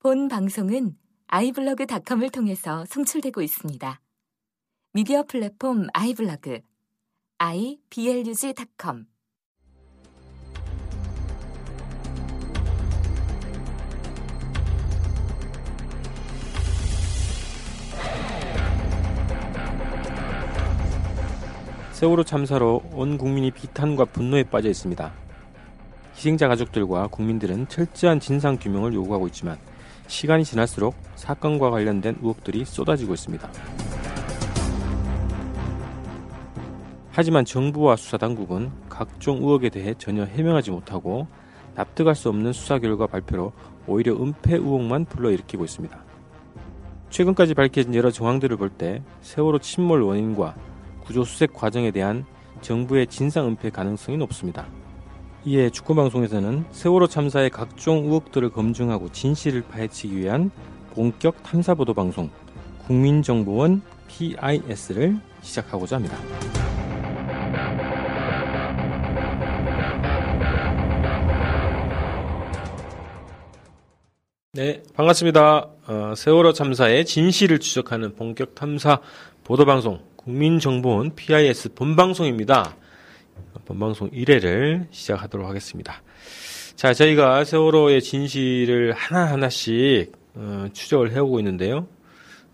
본 방송은 아이블로그닷컴을 통해서 송출되고 있습니다. 미디어 플랫폼 아이블로그 iblog.com 세월호 참사로 온 국민이 비탄과 분노에 빠져 있습니다. 희생자 가족들과 국민들은 철저한 진상 규명을 요구하고 있지만 시간이 지날수록 사건과 관련된 의혹들이 쏟아지고 있습니다. 하지만 정부와 수사당국은 각종 의혹에 대해 전혀 해명하지 못하고 납득할 수 없는 수사 결과 발표로 오히려 은폐 의혹만 불러일으키고 있습니다. 최근까지 밝혀진 여러 정황들을 볼 때 세월호 침몰 원인과 구조 수색 과정에 대한 정부의 진상 은폐 가능성이 높습니다. 이에 축구방송에서는 세월호 참사의 각종 의혹들을 검증하고 진실을 파헤치기 위한 본격 탐사보도 방송 국민정보원 PIS를 시작하고자 합니다. 네, 반갑습니다. 어, 세월호 참사의 진실을 추적하는 본격 탐사 보도 방송 국민정보원 PIS 본방송입니다. 본방송 1회를 시작하도록 하겠습니다. 자, 저희가 세월호의 진실을 하나하나씩 어, 추적을 해오고 있는데요.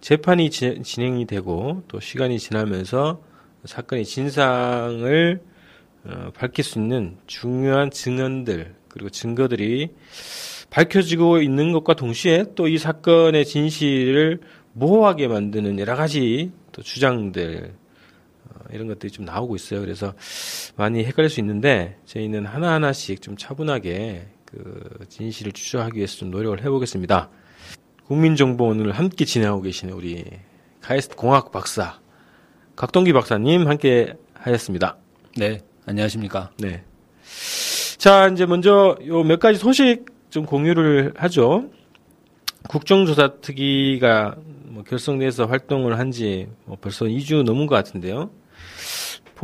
재판이 지, 진행이 되고 또 시간이 지나면서 사건의 진상을 어, 밝힐 수 있는 중요한 증언들 그리고 증거들이 밝혀지고 있는 것과 동시에 또 이 사건의 진실을 모호하게 만드는 여러 가지 또 주장들 어, 이런 것들이 좀 나오고 있어요. 그래서 많이 헷갈릴 수 있는데 저희는 하나하나씩 좀 차분하게 그 진실을 추적하기 위해서 좀 노력을 해보겠습니다. 국민정보원을 함께 진행하고 계시는 우리 카이스트 공학 박사 각동기 박사님 함께 하셨습니다. 네, 안녕하십니까? 네. 자, 이제 먼저 요 몇 가지 소식 좀 공유를 하죠. 국정조사 특위가 뭐 결성돼서 활동을 한지 뭐 벌써 2주 넘은 것 같은데요.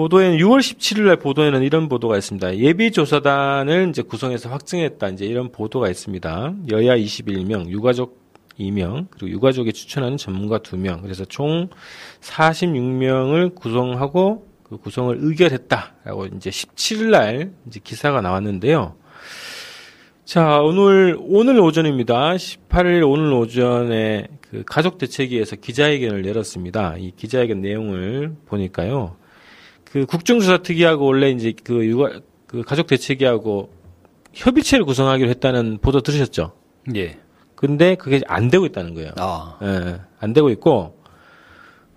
보도에는 6월 17일 날 보도에는 이런 보도가 있습니다. 예비 조사단을 이제 구성해서 확정했다. 이제 이런 보도가 있습니다. 여야 21명, 유가족 2명, 그리고 유가족이 추천하는 전문가 2명. 그래서 총 46명을 구성하고 그 구성을 의결했다라고 이제 17일 날 이제 기사가 나왔는데요. 자, 오늘, 오늘 오전입니다. 18일 오늘 오전에 그 가족대책위에서 기자회견을 열었습니다. 이 기자회견 내용을 보니까요. 그 국정조사 특위하고 원래 이제 그 육아, 그 가족 대책위하고 협의체를 구성하기로 했다는 보도 들으셨죠? 예. 근데 그게 안 되고 있다는 거예요. 아, 예, 안 되고 있고,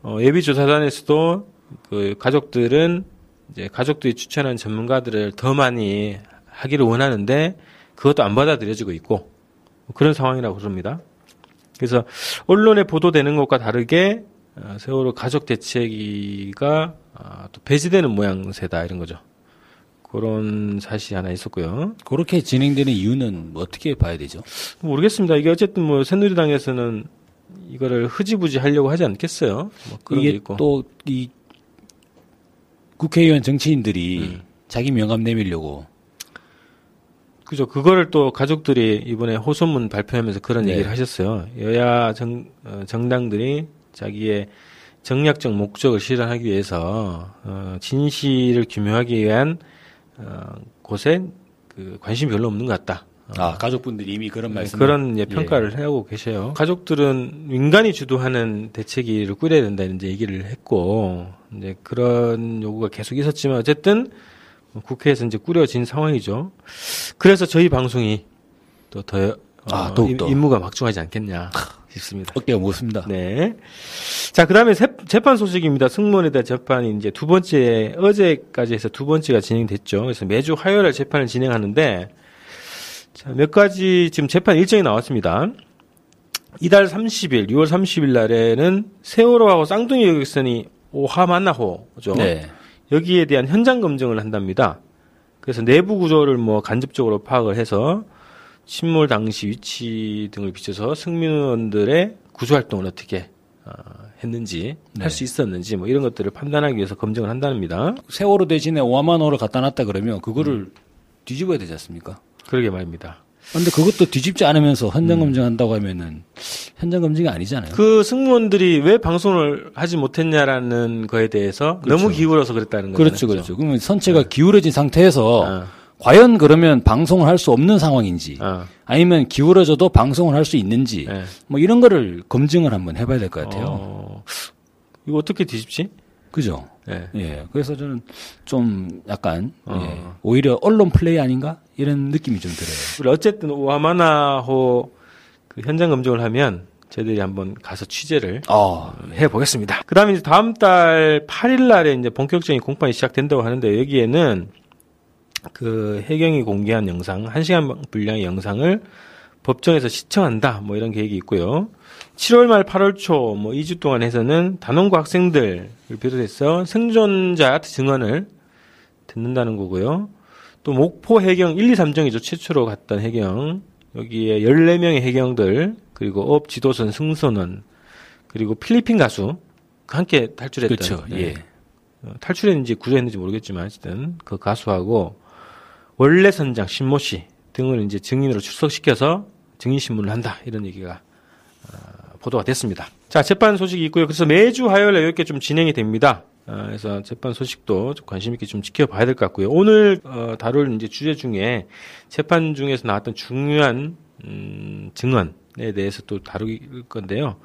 어, 예비조사단에서도 그 가족들은 이제 가족들이 추천한 전문가들을 더 많이 하기를 원하는데 그것도 안 받아들여지고 있고 그런 상황이라고 그럽니다. 그래서 언론에 보도되는 것과 다르게 어, 세월호 가족 대책위가 아, 또 배제되는 모양새다 이런 거죠. 그런 사실이 하나 있었고요. 그렇게 진행되는 이유는 뭐 어떻게 봐야 되죠? 모르겠습니다. 이게 어쨌든 뭐 새누리당에서는 이거를 흐지부지 하려고 하지 않겠어요. 뭐 그런 게 이게 있고. 또이 국회의원 정치인들이 음. 자기 명함 내밀려고 그죠. 그거를 또 가족들이 이번에 호소문 발표하면서 그런 네. 얘기를 하셨어요. 여야 정, 어, 정당들이 자기의 정략적 목적을 실현하기 위해서 어, 진실을 규명하기 위한 어, 곳에 그 관심이 별로 없는 것 같다. 어, 아 가족분들이 이미 그런 말씀 그런 예, 평가를 하고 계셔요. 가족들은 민간이 주도하는 대책위를 꾸려야 된다는 이제 얘기를 했고 이제 그런 요구가 계속 있었지만 어쨌든 국회에서 이제 꾸려진 상황이죠. 그래서 저희 방송이 또더 아, 더욱더. 임무가 막중하지 않겠냐 싶습니다. 어깨가 무겁습니다. 네. 자, 그 다음에 재판 소식입니다. 승무원에 대한 재판이 이제 두 번째, 어제까지 해서 두 번째가 진행됐죠. 그래서 매주 화요일에 재판을 진행하는데, 자, 몇 가지 지금 재판 일정이 나왔습니다. 이달 30일, 6월 30일 날에는 세월호하고 쌍둥이 여객선이 오하마나호죠. 네. 여기에 대한 현장 검증을 한답니다. 그래서 내부 구조를 뭐 간접적으로 파악을 해서 침몰 당시 위치 등을 비춰서 승무원들의 구조 활동을 어떻게 어, 했는지 네. 할수 있었는지 뭐 이런 것들을 판단하기 위해서 검증을 한답니다. 세월호 대신에 오하마노를 갖다 놨다 그러면 그거를 뒤집어야 되지 않습니까? 그러게 말입니다. 근데 그것도 뒤집지 않으면서 현장 검증한다고 하면은 현장 검증이 아니잖아요. 그 승무원들이 왜 방송을 하지 못했냐라는 거에 대해서 너무 기울어서 그랬다는 거죠. 그렇죠, 그렇죠. 그러면 선체가 기울어진 상태에서 어. 과연 그러면 방송을 할 수 없는 상황인지 어. 아니면 기울어져도 방송을 할 수 있는지 예. 뭐 이런 거를 검증을 한번 해봐야 될 것 같아요. 어, 이거 어떻게 뒤집지? 그죠? 예. 예. 그래서 저는 좀 약간 어. 예. 오히려 언론 플레이 아닌가 이런 느낌이 좀 들어요. 어쨌든 와마나호 그 현장 검증을 하면 저희들이 한번 가서 취재를 아, 해 보겠습니다. 그다음에 이제 다음 달 8일 날에 이제 본격적인 공판이 시작된다고 하는데 여기에는 그 해경이 공개한 영상 1시간 분량의 영상을 법정에서 시청한다 뭐 이런 계획이 있고요. 7월 말 8월 초 뭐 2주 동안 해서는 단원고 학생들을 비롯해서 생존자 증언을 듣는다는 거고요. 또 목포 해경 1, 2, 3정이죠. 최초로 갔던 해경. 여기에 14명의 해경들, 그리고 어업 지도선 승선원, 그리고 필리핀 가수, 그 함께 탈출했던. 그렇죠. 네. 예. 어, 탈출했는지 구조했는지 모르겠지만, 어쨌든 그 가수하고 원래 선장 신모 씨 등을 이제 증인으로 출석시켜서 증인 신문을 한다. 이런 얘기가 어, 보도가 됐습니다. 자, 재판 소식이 있고요. 그래서 매주 화요일에 이렇게 좀 진행이 됩니다. 어, 그래서 재판 소식도 좀 관심 있게 좀 지켜봐야 될 것 같고요. 오늘 어, 다룰 이제 주제 중에 재판 중에서 나왔던 중요한 음, 증언에 대해서 또 다룰 건데요.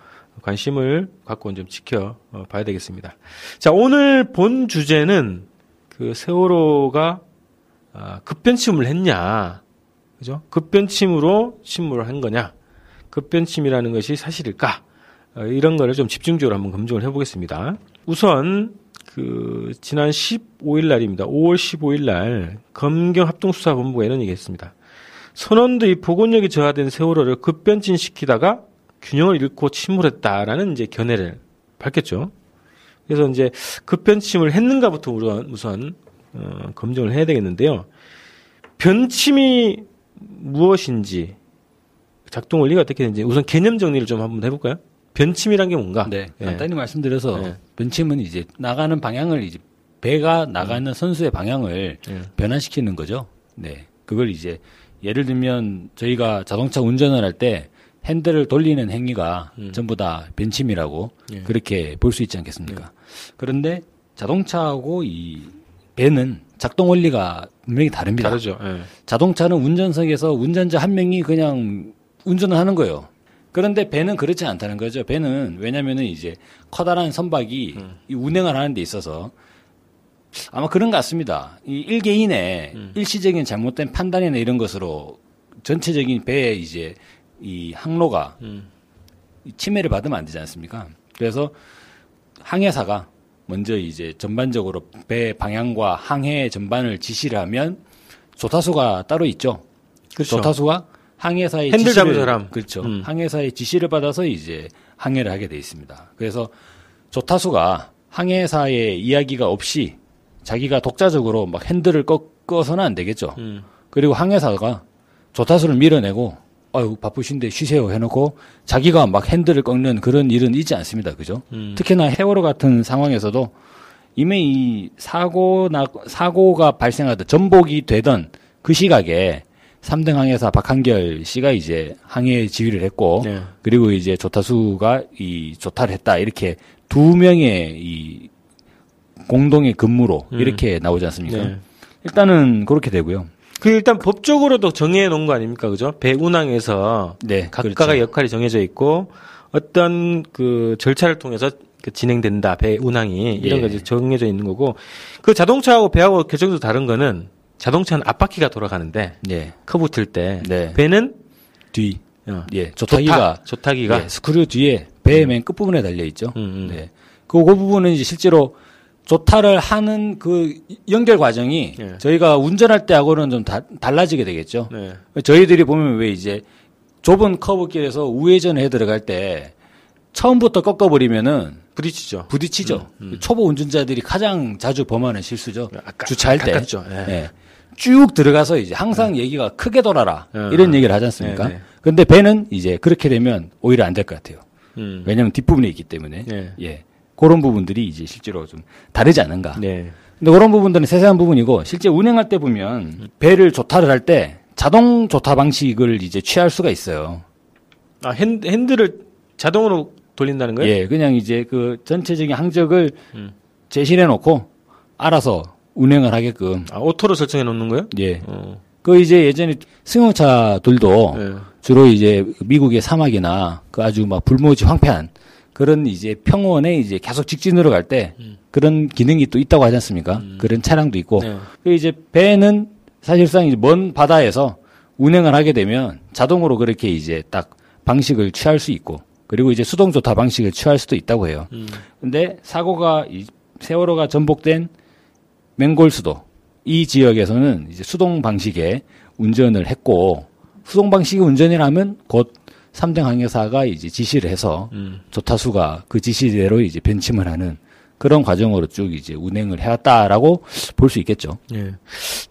관심을 갖고 좀 지켜봐야 되겠습니다. 자, 오늘 본 주제는 그 세월호가 아, 급변침을 했냐, 그죠? 급변침으로 침몰을 한 거냐, 급변침이라는 것이 사실일까? 어, 이런 거를 좀 집중적으로 한번 검증을 해보겠습니다. 우선 그 지난 15일 날입니다. 5월 15일 날 검경 합동수사본부가 이런 얘기했습니다. 선원들이 복원력이 저하된 세월호를 급변진시키다가 균형을 잃고 침몰했다라는 이제 견해를 밝혔죠. 그래서 이제 급변침을 했는가부터 우선, 우선 어, 검증을 해야 되겠는데요. 변침이 무엇인지 작동 원리가 어떻게 되는지 우선 개념 정리를 좀 한번 해볼까요? 변침이란 게 뭔가? 네. 예. 간단히 말씀드려서 네. 변침은 이제 나가는 방향을 이제 배가 나가는 선수의 방향을 예. 변환시키는 거죠. 네. 그걸 이제 예를 들면 저희가 자동차 운전을 할 때 핸들을 돌리는 행위가 전부 다 변침이라고 음. 예. 그렇게 볼 수 있지 않겠습니까? 그런데 자동차하고 이 배는 작동 원리가 분명히 다릅니다. 다르죠. 예. 자동차는 운전석에서 운전자 한 명이 그냥 운전을 하는 거예요. 그런데 배는 그렇지 않다는 거죠. 배는 왜냐면은 이제 커다란 선박이 이 운행을 하는 데 있어서 아마 그런 것 같습니다. 이 일개인의 일시적인 잘못된 판단이나 이런 것으로 전체적인 배의 이제 이 항로가 이 침해를 받으면 안 되지 않습니까? 그래서 항해사가 먼저 이제 전반적으로 배 방향과 항해 전반을 지시를 하면 조타수가 따로 있죠. 그렇죠. 조타수가 항해사의 핸들 잡은 지시를 사람. 그렇죠. 음. 항해사의 지시를 받아서 이제 항해를 하게 돼 있습니다. 그래서 조타수가 항해사의 이야기가 없이 자기가 독자적으로 막 핸들을 꺾어서는 안 되겠죠. 음. 그리고 항해사가 조타수를 밀어내고 아유 바쁘신데 쉬세요 해놓고 자기가 막 핸들을 꺾는 그런 일은 있지 않습니다. 그죠? 음. 특히나 해월호 같은 상황에서도 이미 이 사고 나 사고가 발생하던 전복이 되던 그 시각에 3등 항해사 박한결 씨가 이제 항해 지휘를 했고 네. 그리고 이제 조타수가 이 조타를 했다 이렇게 두 명의 이 공동의 근무로 음. 이렇게 나오지 않습니까? 네. 일단은 그렇게 되고요. 그 일단 법적으로도 정해 놓은 거 아닙니까? 그죠? 배 운항에서 네, 각각의 그렇죠. 역할이 정해져 있고 어떤 그 절차를 통해서 그 진행된다. 배 운항이 이런 예. 거 이제 정해져 있는 거고 그 자동차하고 배하고 결정도 다른 거는 자동차는 앞바퀴가 돌아가는데 네, 커브 틀때 네. 배는 뒤, 어, 예, 조타기가 조타, 조타기가 예, 스크류 뒤에 배맨 끝부분에 달려 있죠. 음, 음. 네, 그, 그 부분은 이제 실제로 조타를 하는 그 연결 과정이 예. 저희가 운전할 때하고는 좀 다- 달라지게 되겠죠. 네. 저희들이 보면 왜 이제 좁은 커브길에서 우회전을 해 들어갈 때 처음부터 꺾어버리면은 부딪히죠. 부딪히죠. 초보 운전자들이 가장 자주 범하는 실수죠. 음, 아까- 주차할 때. 예. 예. 쭉 들어가서 이제 항상 얘기가 크게 돌아라. 어. 이런 얘기를 하지 않습니까? 네, 네. 근데 배는 이제 그렇게 되면 오히려 안 될 것 같아요. 음. 왜냐하면 뒷부분에 있기 때문에. 네. 예. 그런 부분들이 이제 실제로 좀 다르지 않은가. 네. 근데 그런 부분들은 세세한 부분이고 실제 운행할 때 보면 배를 조타를 할 때 자동 조타 방식을 이제 취할 수가 있어요. 아 핸, 핸들을 자동으로 돌린다는 거예요? 예, 그냥 이제 그 전체적인 항적을 음. 제시해 놓고 알아서 운행을 하게끔. 아 오토로 설정해 놓는 거예요? 예. 어. 그 이제 예전에 승용차들도 예. 주로 이제 미국의 사막이나 그 아주 막 불모지 황폐한 그런 이제 평원에 이제 계속 직진으로 갈때 그런 기능이 또 있다고 하지 않습니까? 그런 차량도 있고. 네. 그 이제 배는 사실상 이제 먼 바다에서 운행을 하게 되면 자동으로 그렇게 이제 딱 방식을 취할 수 있고 그리고 이제 수동 조타 방식을 취할 수도 있다고 해요. 음. 근데 사고가 이 세월호가 전복된 맹골수도 이 지역에서는 이제 수동 방식의 운전을 했고 수동 방식의 운전이라면 곧 3등 항해사가 이제 지시를 해서 음. 조타수가 그 지시대로 이제 변침을 하는 그런 과정으로 쭉 이제 운행을 해왔다라고 볼 수 있겠죠. 예.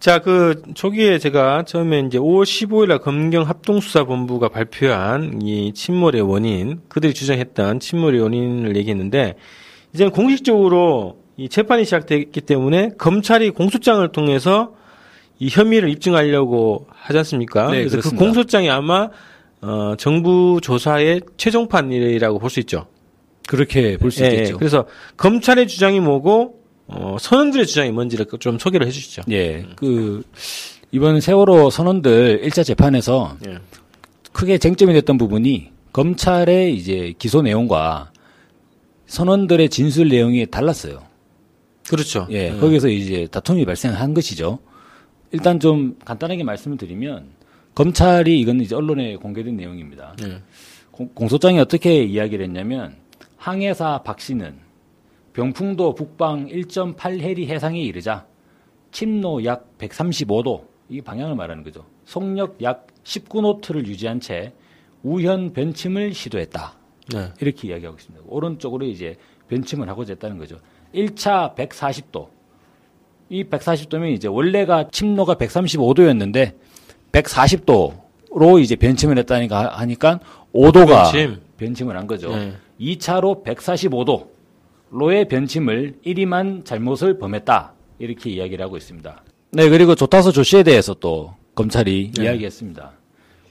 자, 그 초기에 제가 처음에 이제 5월 15일 날 검경 합동수사본부가 발표한 이 침몰의 원인, 그들이 주장했던 침몰의 원인을 얘기했는데 이제는 공식적으로 이 재판이 시작됐기 때문에 검찰이 공소장을 통해서 이 혐의를 입증하려고 하지 않습니까? 네, 그래서 그렇습니다. 그 공소장이 아마 어, 정부 조사의 최종판이라고 볼 수 있죠. 그렇게 볼수 예, 있겠죠. 예. 그래서 검찰의 주장이 뭐고 어, 선원들의 주장이 뭔지를 좀 소개를 해주시죠. 예, 그 이번 세월호 선원들 1차 재판에서 예. 크게 쟁점이 됐던 부분이 검찰의 이제 기소 내용과 선원들의 진술 내용이 달랐어요. 그렇죠. 예, 거기서 이제 다툼이 발생한 것이죠. 일단 좀 간단하게 말씀을 드리면 검찰이 이건 이제 언론에 공개된 내용입니다. 예. 공- 공소장이 어떻게 이야기를 했냐면 항해사 박 씨는 병풍도 북방 1.8해리 해상에 이르자 침노 약 135도 이 방향을 말하는 거죠. 속력 약 19노트를 유지한 채 우현 변침을 시도했다. 네. 이렇게 이야기하고 있습니다. 오른쪽으로 이제 변침을 하고자 했다는 거죠. 1차 140도. 이 140도면 이제 원래가 침노가 135도였는데 140도로 이제 변침을 했다니까 하니까 5도가 변침. 을한 거죠. 네. 2차로 145도로의 변침을 1위만 잘못을 범했다. 이렇게 이야기를 하고 있습니다. 네, 그리고 조타서 조 씨에 대해서 또 검찰이 네. 이야기했습니다.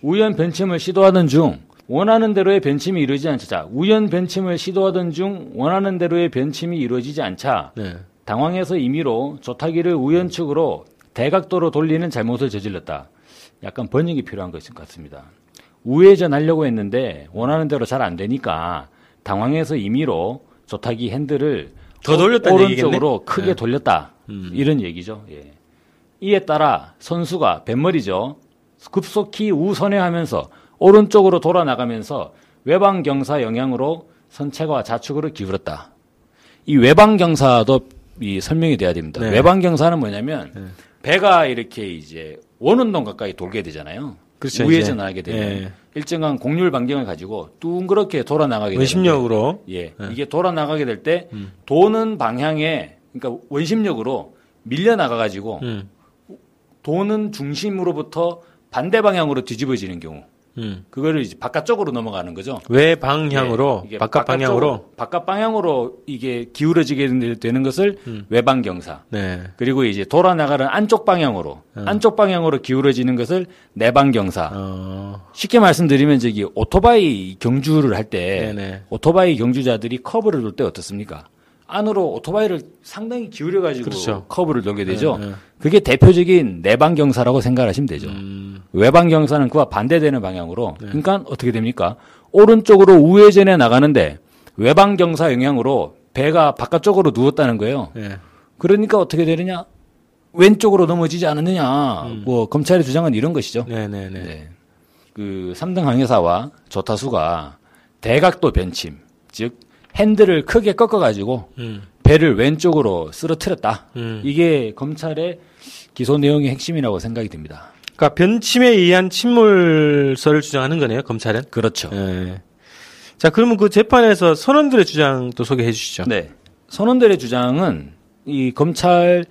우연 변침을 시도하던 중 원하는 대로의 변침이 이루어지지 않자 자, 우연 변침을 시도하던 중 원하는 대로의 변침이 이루어지지 않자 네. 당황해서 임의로 조타기를 우연측으로 대각도로 돌리는 잘못을 저질렀다. 약간 번역이 필요한 것인 것 같습니다. 우회전하려고 했는데 원하는 대로 잘 안 되니까 당황해서 임의로 조타기 핸들을 더 돌렸다는 오른쪽으로 얘기겠네? 크게 네. 돌렸다. 이런 얘기죠. 예. 이에 따라 선수가 뱃머리죠. 급속히 우선회하면서 오른쪽으로 돌아 나가면서 외방 경사 영향으로 선체가 좌측으로 기울었다. 이 외방 경사도 이 설명이 돼야 됩니다. 네. 외방 경사는 뭐냐면 배가 이렇게 이제 원운동 가까이 돌게 되잖아요. 그렇죠, 우회전을 이제. 하게 되면 예. 일정한 공률 반경을 가지고 둥그렇게 돌아 나가게 원심력으로 예. 이게 돌아 나가게 될때 도는 방향에 그러니까 원심력으로 밀려 나가 가지고 음. 도는 중심으로부터 반대 방향으로 뒤집어지는 경우 음. 그거를 이제 바깥쪽으로 넘어가는 거죠. 외 방향으로 예, 이게 바깥 방향으로 바깥 방향으로 이게 기울어지게 되는 것을 음. 외방 경사. 네. 그리고 이제 돌아 나가는 안쪽 방향으로 안쪽 방향으로 기울어지는 것을 내방 경사. 어. 쉽게 말씀드리면 저기 오토바이 경주를 할 때. 오토바이 경주자들이 커브를 돌 때 어떻습니까? 안으로 오토바이를 상당히 기울여 가지고 그렇죠. 커브를 돌게 되죠. 네, 네. 그게 대표적인 내방 경사라고 생각하시면 되죠. 음. 외방 경사는 그와 반대되는 방향으로 그러니까 어떻게 됩니까? 오른쪽으로 우회전해 나가는데 외방 경사 영향으로 배가 바깥쪽으로 누웠다는 거예요. 네. 그러니까 어떻게 되느냐? 왼쪽으로 넘어지지 않았느냐? 뭐 검찰의 주장은 이런 것이죠. 네, 네, 네. 네. 그 3등 항해사와 조타수가 대각도 변침, 즉 핸들을 크게 꺾어 가지고 음. 배를 왼쪽으로 쓰러뜨렸다. 음. 이게 검찰의 기소 내용의 핵심이라고 생각이 듭니다. 그러니까 변침에 의한 침몰설을 주장하는 거네요, 검찰은. 그렇죠. 예. 자, 그러면 그 재판에서 선원들의 주장도 소개해 주시죠. 네. 선원들의 주장은 이 검찰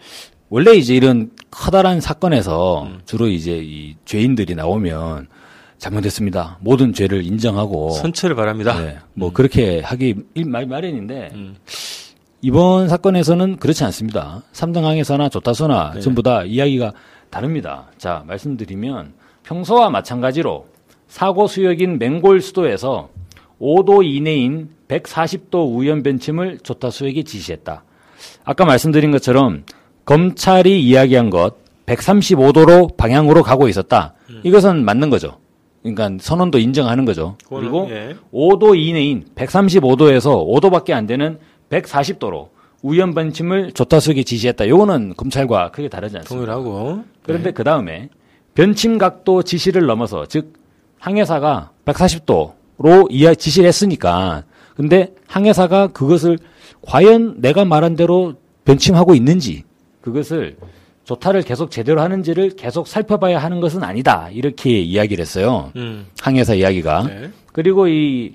원래 이제 이런 커다란 사건에서 음. 주로 이제 이 죄인들이 나오면 잘못했습니다. 모든 죄를 인정하고 선처를 바랍니다. 네, 뭐 그렇게 하기 일- 말 마련인데 음. 이번 사건에서는 그렇지 않습니다. 삼등 항해사나 조타소나 네. 전부 다 이야기가 다릅니다. 자, 말씀드리면 평소와 마찬가지로 사고 수역인 맹골 수도에서 5도 이내인 140도 우연 변침을 조타수에게 지시했다. 아까 말씀드린 것처럼 검찰이 이야기한 것 135도로 방향으로 가고 있었다. 이것은 맞는 거죠. 그러니까 선언도 인정하는 거죠. 그거는, 그리고 예. 5도 이내인 135도에서 5도밖에 안 되는 140도로 우연 변침을 조타수에게 지시했다. 요거는 검찰과 크게 다르지 않습니다. 동일하고. 그런데 그 다음에 변침 각도 지시를 넘어서 즉 항해사가 140도로 이야 지시를 했으니까 근데 항해사가 그것을 과연 내가 말한 대로 변침하고 있는지 그것을 조타를 계속 제대로 하는지를 계속 살펴봐야 하는 것은 아니다 이렇게 이야기를 했어요 음. 항해사 이야기가 네. 그리고 이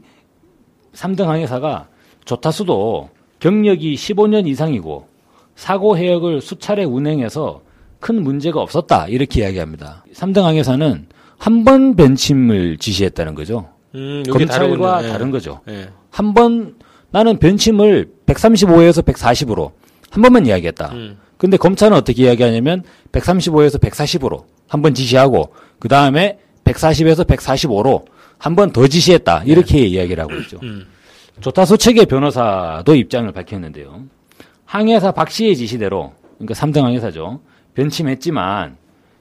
3등 항해사가 조타수도 경력이 15년 이상이고 사고 해역을 수차례 운행해서 큰 문제가 없었다 이렇게 이야기합니다. 3등 항해사는 한 번 변침을 지시했다는 거죠. 음, 검찰과. 예. 다른 거죠. 예. 한번 나는 변침을 135에서 140으로 한 번만 이야기했다. 음. 근데 검찰은 어떻게 이야기하냐면 135에서 140으로 한 번 지시하고 그 다음에 140에서 145로 한 번 더 지시했다 이렇게 이야기를 하고 있죠. 음. 조타수 측의 변호사도 입장을 밝혔는데요. 항해사 박 씨의 지시대로 그러니까 3등 항해사죠. 변침했지만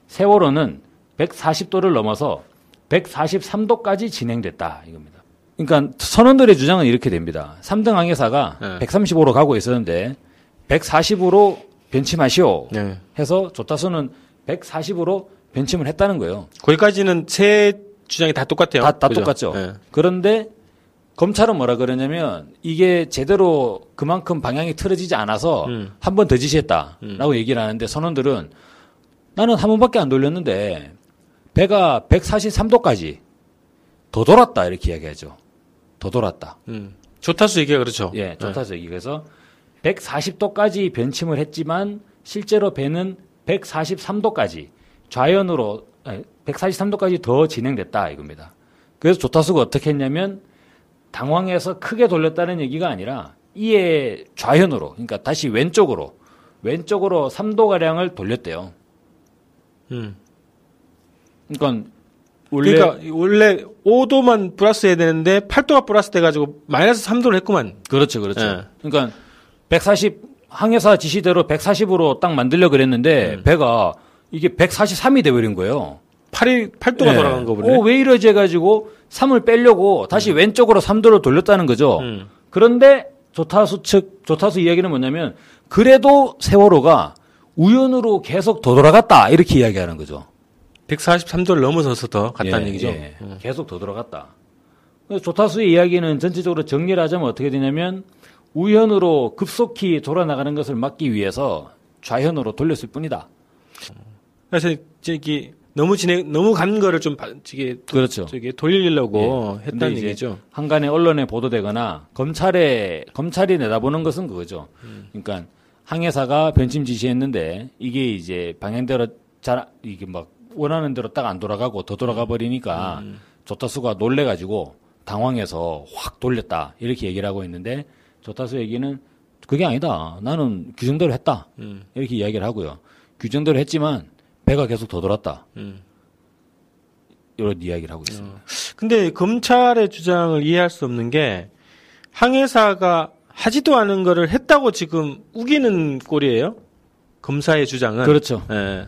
세월호는 140도를 넘어서 143도까지 진행됐다 이겁니다. 그러니까 선원들의 주장은 이렇게 됩니다. 3등 항해사가 네. 130으로 가고 있었는데 140으로 변침하시오 네. 해서 조타수는 140으로 변침을 했다는 거예요. 거기까지는 세 주장이 다 똑같아요. 다, 다 그죠? 똑같죠. 예. 그런데 검찰은 뭐라 그러냐면 이게 제대로 그만큼 방향이 틀어지지 않아서 음. 한번 더 지시했다라고 얘기를 하는데 선원들은 나는 한 번밖에 안 돌렸는데 배가 143도까지 더 돌았다 이렇게 이야기하죠. 더 돌았다. 음. 조타수 얘기가 그렇죠. 예, 좋다서 얘기 그래서 140도까지 변침을 했지만 실제로 배는 143도까지 좌연으로 아니, 143도까지 더 진행됐다 이겁니다. 그래서 조타수가 어떻게 했냐면 당황해서 크게 돌렸다는 얘기가 아니라 이에 좌현으로 그러니까 다시 왼쪽으로 왼쪽으로 3도 가량을 돌렸대요. 음. 그러니까 원래 그러니까 원래 5도만 플러스 해야 되는데 8도가 플러스 돼 가지고 마이너스 3도를 했구만. 그렇죠, 그렇죠. 예. 그러니까 140 항해사 지시대로 140으로 딱 만들려 그랬는데 음. 배가 이게 143이 돼버린 거예요. 8이 8도가 예. 돌아간 거 보네. 어, 왜 이러지 해가지고 3을 빼려고 다시 왼쪽으로 3도를 돌렸다는 거죠. 음. 그런데 조타수 측, 조타수 이야기는 뭐냐면 그래도 세월호가 우연으로 계속 더 돌아갔다 이렇게 이야기하는 거죠. 143도를 넘어서서 더 갔다는 예, 얘기죠. 예. 계속 더. 그래서 조타수의 이야기는 전체적으로 정리를 하자면 어떻게 되냐면 우연으로 급속히 돌아나가는 것을 막기 위해서 좌현으로 돌렸을 뿐이다. 그래서 저기 너무 진행 너무 간 거를 좀 바- 저기 그렇죠. 저기 돌리려고 예. 했다는 얘기죠. 한간에 언론에 보도되거나 검찰에 검찰이 내다보는 것은 그거죠. 음. 그러니까 항해사가 변침 지시했는데 이게 이제 방향대로 잘 이게 막 원하는 대로 딱 안 돌아가고 더 돌아가 버리니까 음. 조타수가 놀래가지고 당황해서 확 돌렸다 이렇게 얘기를 하고 있는데 조타수 얘기는 그게 아니다. 나는 규정대로 했다 음. 이렇게 이야기를 하고요. 규정대로 했지만 배가 계속 더 돌았다 음. 이런 이야기를 하고 있습니다. 근데 검찰의 주장을 이해할 수 없는 게 항해사가 하지도 않은 거를 했다고 지금 우기는 꼴이에요. 검사의 주장은. 그렇죠. 예.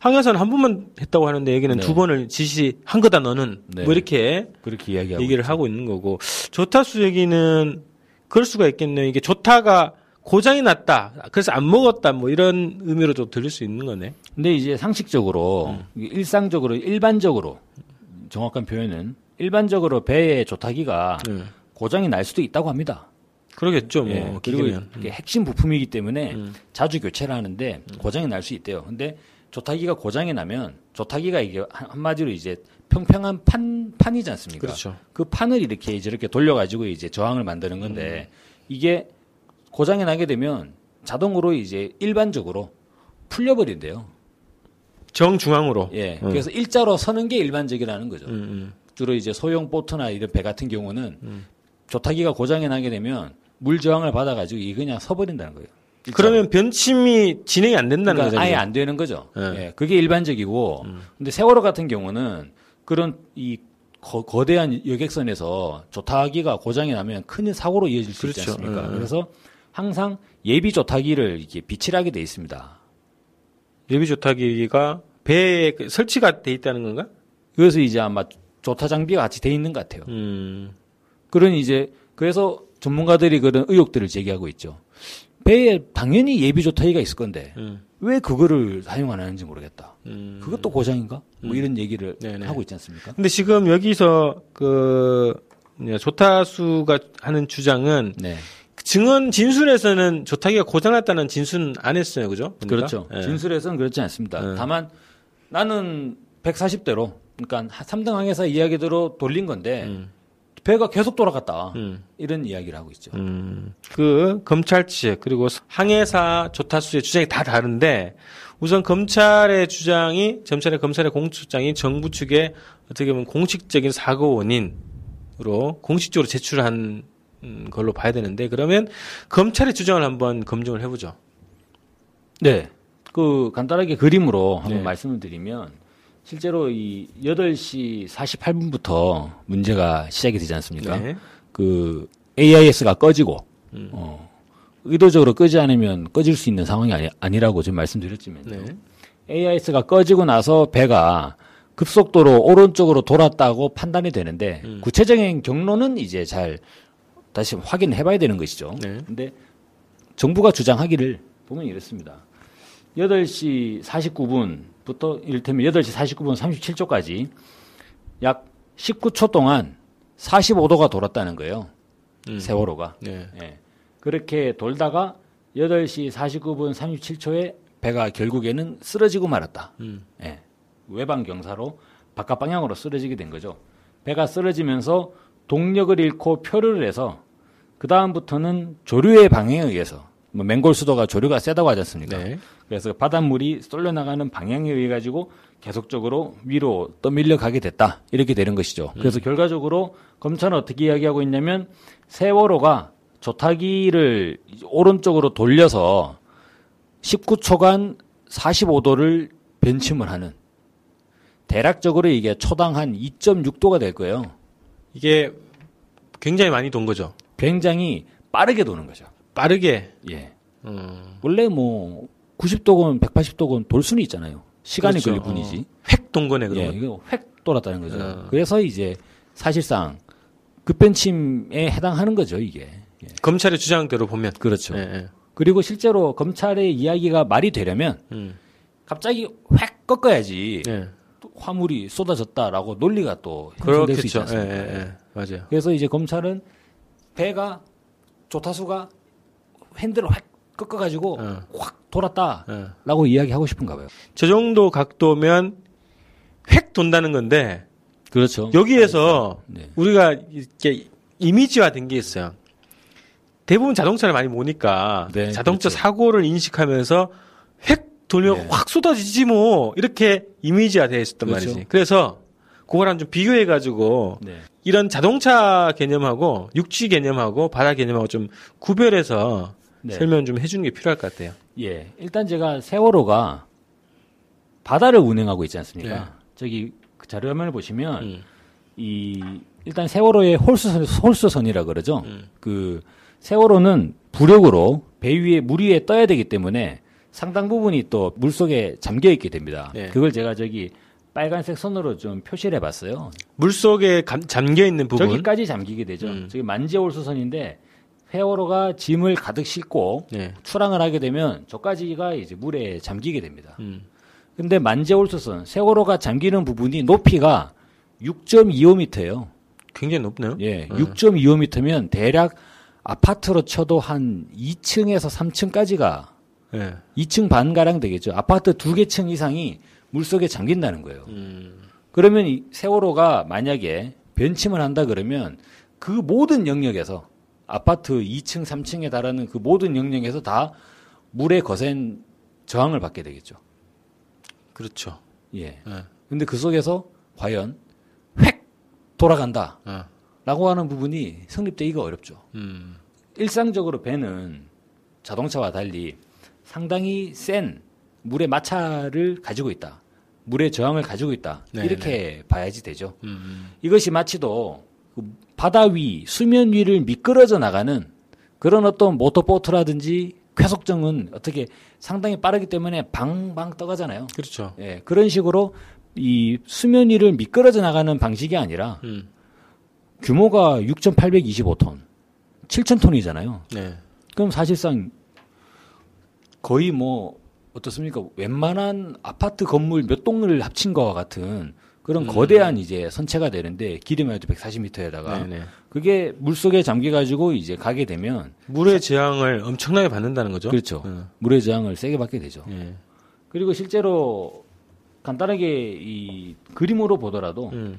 항해사는 한 번만 했다고 하는데 여기는 네. 두 번을 지시한 거다 너는 네. 뭐 이렇게 그렇게 이야기하고 얘기를 하고 있는 거고 조타수 얘기는 그럴 수가 있겠네요. 이게 조타가 고장이 났다. 그래서 안 먹었다. 뭐 이런 의미로도 들릴 수 있는 거네. 근데 이제 상식적으로 음. 일상적으로 일반적으로 정확한 표현은 일반적으로 배의 조타기가 예. 고장이 날 수도 있다고 합니다. 그러겠죠. 뭐 예, 그리고. 이게 핵심 부품이기 때문에 음. 자주 교체를 하는데 고장이 날 수 있대요. 근데 조타기가 고장이 나면 조타기가 이게 한- 한마디로 이제 평평한 판 판이지 않습니까? 그렇죠. 그 판을 이렇게 저렇게 돌려가지고 이제 저항을 만드는 건데 이게 고장이 나게 되면 자동으로 이제 일반적으로 풀려버린대요. 정중앙으로. 예. 음. 그래서 일자로 서는 게 일반적이라는 거죠. 음, 음. 주로 이제 소형 보트나 이런 배 같은 경우는 조타기가 고장이 나게 되면 물 저항을 받아가지고 이 그냥 서버린다는 거예요. 그러면 변침이 진행이 안 된다는 그러니까 거잖아요. 아예 안 되는 거죠. 예. 예, 그게 일반적이고, 근데 세월호 같은 경우는 그런 이 거, 대한 여객선에서 조타기가 고장이 나면 큰 사고로 이어질 수 있지 그렇죠. 않습니까? 예, 예. 그래서 항상 예비 조타기를 이렇게 비칠하게 돼 있습니다. 예비 조타기가 배에 그 설치가 돼 있다는 건가? 그래서 이제 아마 조타 장비가 같이 돼 있는 것 같아요. 음. 그런 이제 그래서 전문가들이 그런 의혹들을 제기하고 있죠. 배에 당연히 예비 조타기가 있을 건데 음. 왜 그거를 사용 안 하는지 모르겠다. 음. 그것도 고장인가? 뭐 이런 얘기를 네네. 하고 있지 않습니까? 근데 지금 여기서 그 뭐냐, 조타수가 하는 주장은 네. 증언 진술에서는 조타기가 고장났다는 진술은 안 했어요, 그죠? 보니까? 그렇죠. 예. 진술에서는 그렇지 않습니다. 네. 다만 나는 140대로 그러니까 3등 항해사 이야기대로 돌린 건데 음. 배가 계속 돌아갔다. 음. 이런 이야기를 하고 있죠. 음, 그 검찰 측 그리고 항해사 조타수의 주장이 다 다른데 우선 검찰의 주장이 검찰의 검찰의 공주장이 정부 측의 어떻게 보면 공식적인 사고 원인으로 공식적으로 제출한 음, 걸로 봐야 되는데 그러면 검찰의 주장을 한번 검증을 해보죠. 네. 그 간단하게 그림으로 한번 네. 말씀을 드리면 실제로 이 8시 48분부터 문제가 시작이 되지 않습니까? 네. 그 AIS가 꺼지고 음. 어, 의도적으로 끄지 않으면 꺼질 수 있는 상황이 아니, 아니라고 지금 말씀드렸지만요. 네. AIS가 꺼지고 나서 배가 급속도로 오른쪽으로 돌았다고 판단이 되는데 음. 구체적인 경로는 이제 잘 다시 확인해 봐야 되는 것이죠. 네. 근데 정부가 주장하기를 보면 이렇습니다. 8시 49분 부터 이를테면 8시 49분 37초까지 약 19초 동안 45도가 돌았다는 거예요. 음. 세월호가. 네. 예. 그렇게 돌다가 8시 49분 37초에 배가 결국에는 쓰러지고 말았다. 음. 예. 외방 경사로 바깥 방향으로 쓰러지게 된 거죠. 배가 쓰러지면서 동력을 잃고 표류를 해서 그 다음부터는 조류의 방향에 의해서 뭐 맹골 수도가 조류가 세다고 하지 않습니까? 네. 그래서 바닷물이 쏠려 나가는 방향에 의해 가지고 계속적으로 위로 떠밀려 가게 됐다 이렇게 되는 것이죠. 그래서 결과적으로 검찰은 어떻게 이야기하고 있냐면 세월호가 조타기를 오른쪽으로 돌려서 19초간 45도를 변침을 하는 대략적으로 이게 초당 한 2.6도가 될 거예요. 이게 굉장히 많이 돈 거죠. 굉장히 빠르게 도는 거죠. 빠르게. 예. 음. 원래 뭐 90도건 180도건 돌 수는 있잖아요. 시간이 그렇죠. 걸릴 뿐이지. 획돈 거네 예, 그러면. 이거 획 돌았다는 거죠. 어. 그래서 이제 사실상 급변침에 해당하는 거죠, 이게. 예. 검찰의 주장대로 보면. 그렇죠. 예, 예. 그리고 실제로 검찰의 이야기가 말이 되려면 음. 갑자기 획 꺾어야지 예. 또 화물이 쏟아졌다라고 논리가 또 형성될 수 있지. 예, 않습니까? 예, 예. 맞아요. 그래서 이제 검찰은 배가 조타수가 핸들을 확 꺾어가지고 어. 확 돌았다라고 예. 이야기하고 싶은가 봐요. 저 정도 각도면 획 돈다는 건데 그렇죠. 여기에서 네. 우리가 이렇게 이미지화 된 게 있어요. 대부분 자동차를 많이 모니까 네, 자동차 그렇죠. 사고를 인식하면서 획 돌면 네. 확 쏟아지지 뭐 이렇게 이미지화 되어 있었단 그렇죠. 말이지. 그래서 그거랑 좀 비교해 가지고 네. 이런 자동차 개념하고 육지 개념하고 바다 개념하고 좀 구별해서 네. 설명 좀 해주는 게 필요할 것 같아요. 예. 일단 제가 세월호가 바다를 운행하고 있지 않습니까? 네. 저기 그 자료 화면을 보시면 음. 이 일단 세월호의 홀수선 홀수선이라 그러죠. 음. 그 세월호는 부력으로 배 위에 물 위에 떠야 되기 때문에 상당 부분이 또 물 속에 잠겨 있게 됩니다. 네. 그걸 제가 저기 빨간색 선으로 좀 표시를 해봤어요. 물 속에 감- 잠겨 있는 부분. 저기까지 잠기게 되죠. 음. 저기 만지홀수선인데 세월호가 짐을 가득 싣고 네. 출항을 하게 되면 저까지가 이제 물에 잠기게 됩니다. 음. 근데 만재홀수선 세월호가 잠기는 부분이 높이가 6.25m예요. 굉장히 높네요. 예, 음. 6.25m면 대략 아파트로 쳐도 한 2층에서 3층까지가 예. 2층 반 가량 되겠죠. 아파트 두 개 층 이상이 물 속에 잠긴다는 거예요. 음. 그러면 이 세월호가 만약에 변침을 한다 그러면 그 모든 영역에서 아파트 2층, 3층에 달하는 그 모든 영역에서 다 물에 거센 저항을 받게 되겠죠. 그렇죠. 예. 예. 근데 그 속에서 과연 획 돌아간다. 어. 라고 하는 부분이 성립되기가 어렵죠. 음. 일상적으로 배는 자동차와 달리 상당히 센 물의 마찰을 가지고 있다. 물의 저항을 가지고 있다. 네, 이렇게 봐야지 되죠. 음. 이것이 마치도 그 바다 위, 수면 위를 미끄러져 나가는 그런 어떤 모터보트라든지 쾌속정은 어떻게 상당히 빠르기 때문에 방방 떠가잖아요. 그렇죠. 예, 그런 식으로 이 수면 위를 미끄러져 나가는 방식이 아니라 음. 규모가 6,825톤, 7,000톤이잖아요. 네. 그럼 사실상 거의 뭐 어떻습니까? 웬만한 아파트 건물 몇 동을 합친 거와 같은 그런 거대한 이제 선체가 되는데 길이만 해도 140m에다가 네, 네. 그게 물 속에 잠겨 가지고 이제 가게 되면 물의 저항을 엄청나게 받는다는 거죠. 그렇죠. 어. 물의 저항을 세게 받게 되죠. 예. 그리고 실제로 간단하게 이 그림으로 보더라도 음.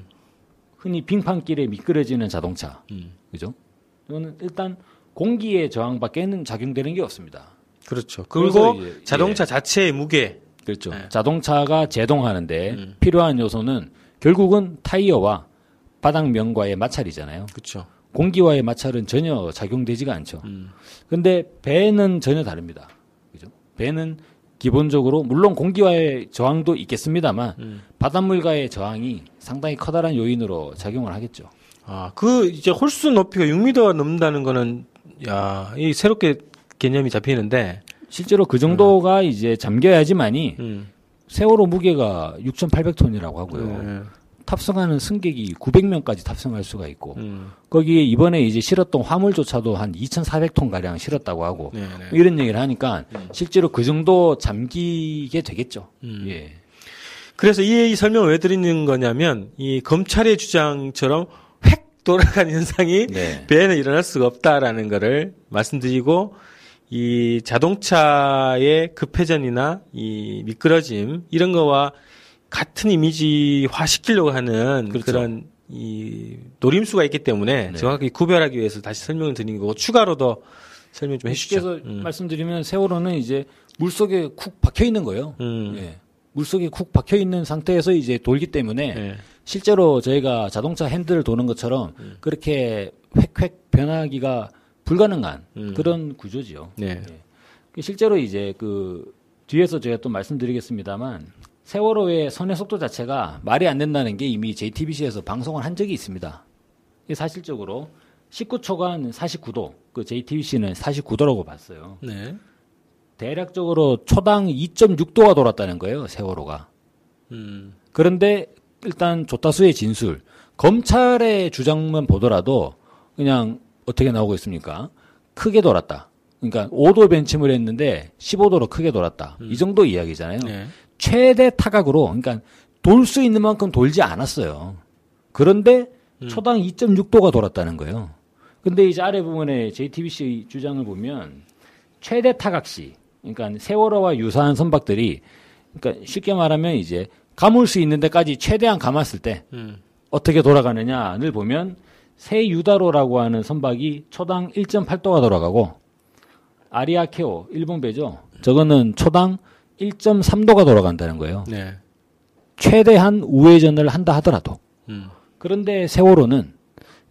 흔히 빙판길에 미끄러지는 자동차, 음. 그죠? 이거는 일단 공기의 저항밖에는 작용되는 게 없습니다. 그렇죠. 그리고 이제- 자동차 예. 자체의 무게. 그렇죠. 네. 자동차가 제동하는데 음. 필요한 요소는 결국은 타이어와 바닥면과의 마찰이잖아요. 그렇죠. 공기와의 마찰은 전혀 작용되지가 않죠. 음. 근데 배는 전혀 다릅니다. 그죠? 배는 기본적으로 물론 공기와의 저항도 있겠습니다만 음. 바닷물과의 저항이 상당히 커다란 요인으로 작용을 하겠죠. 아, 그 이제 홀수 높이가 6m가 넘는다는 거는 야, 이 새롭게 개념이 잡히는데. 실제로 그 정도가 이제 잠겨야지만이 음. 세월호 무게가 6,800톤이라고 하고요. 네. 탑승하는 승객이 900명까지 탑승할 수가 있고 음. 거기에 이번에 이제 실었던 화물조차도 한 2,400톤 가량 실었다고 하고 네, 네. 이런 얘기를 하니까 실제로 그 정도 잠기게 되겠죠. 음. 예. 그래서 이 설명을 왜 드리는 거냐면 이 검찰의 주장처럼 획 돌아가는 현상이 네. 배에는 일어날 수가 없다라는 거를 말씀드리고 이 자동차의 급회전이나 이 미끄러짐 이런 거와 같은 이미지화 시키려고 하는 그렇죠. 그런이 노림수가 있기 때문에 네. 정확히 구별하기 위해서 다시 설명을 드리는 거고 추가로 더 설명 좀 해주시죠. 해서 음. 말씀드리면 세월호는 이제 물 속에 쿡 박혀 있는 거예요. 음. 예. 물 속에 쿡 박혀 있는 상태에서 이제 돌기 때문에 네. 실제로 저희가 자동차 핸들을 도는 것처럼 음. 그렇게 획획 변하기가 불가능한 음. 그런 구조지요. 네. 그 실제로 이제 그 뒤에서 제가 또 말씀드리겠습니다만 세월호의 선의 속도 자체가 말이 안 된다는 게 이미 JTBC에서 방송을 한 적이 있습니다. 사실적으로 19초간 49도, 그 JTBC는 49도라고 봤어요. 네. 대략적으로 초당 2.6도가 돌았다는 거예요, 세월호가. 음. 그런데 일단 조타수의 진술, 검찰의 주장만 보더라도 그냥 어떻게 나오고 있습니까? 크게 돌았다. 그러니까 5도 벤침을 했는데 15도로 크게 돌았다. 이 정도 이야기잖아요. 네. 최대 타각으로, 그러니까 돌 수 있는 만큼 돌지 않았어요. 그런데 초당 2.6도가 돌았다는 거예요. 근데 이제 아래 부분에 JTBC 주장을 보면 최대 타각 시, 그러니까 세월호와 유사한 선박들이, 그러니까 쉽게 말하면 이제 감을 수 있는 데까지 최대한 감았을 때 음. 어떻게 돌아가느냐를 보면 세유다로라고 하는 선박이 초당 1.8도가 돌아가고 아리아케오 일본 배죠. 저거는 초당 1.3도가 돌아간다는 거예요. 네. 최대한 우회전을 한다 하더라도. 음. 그런데 세월호는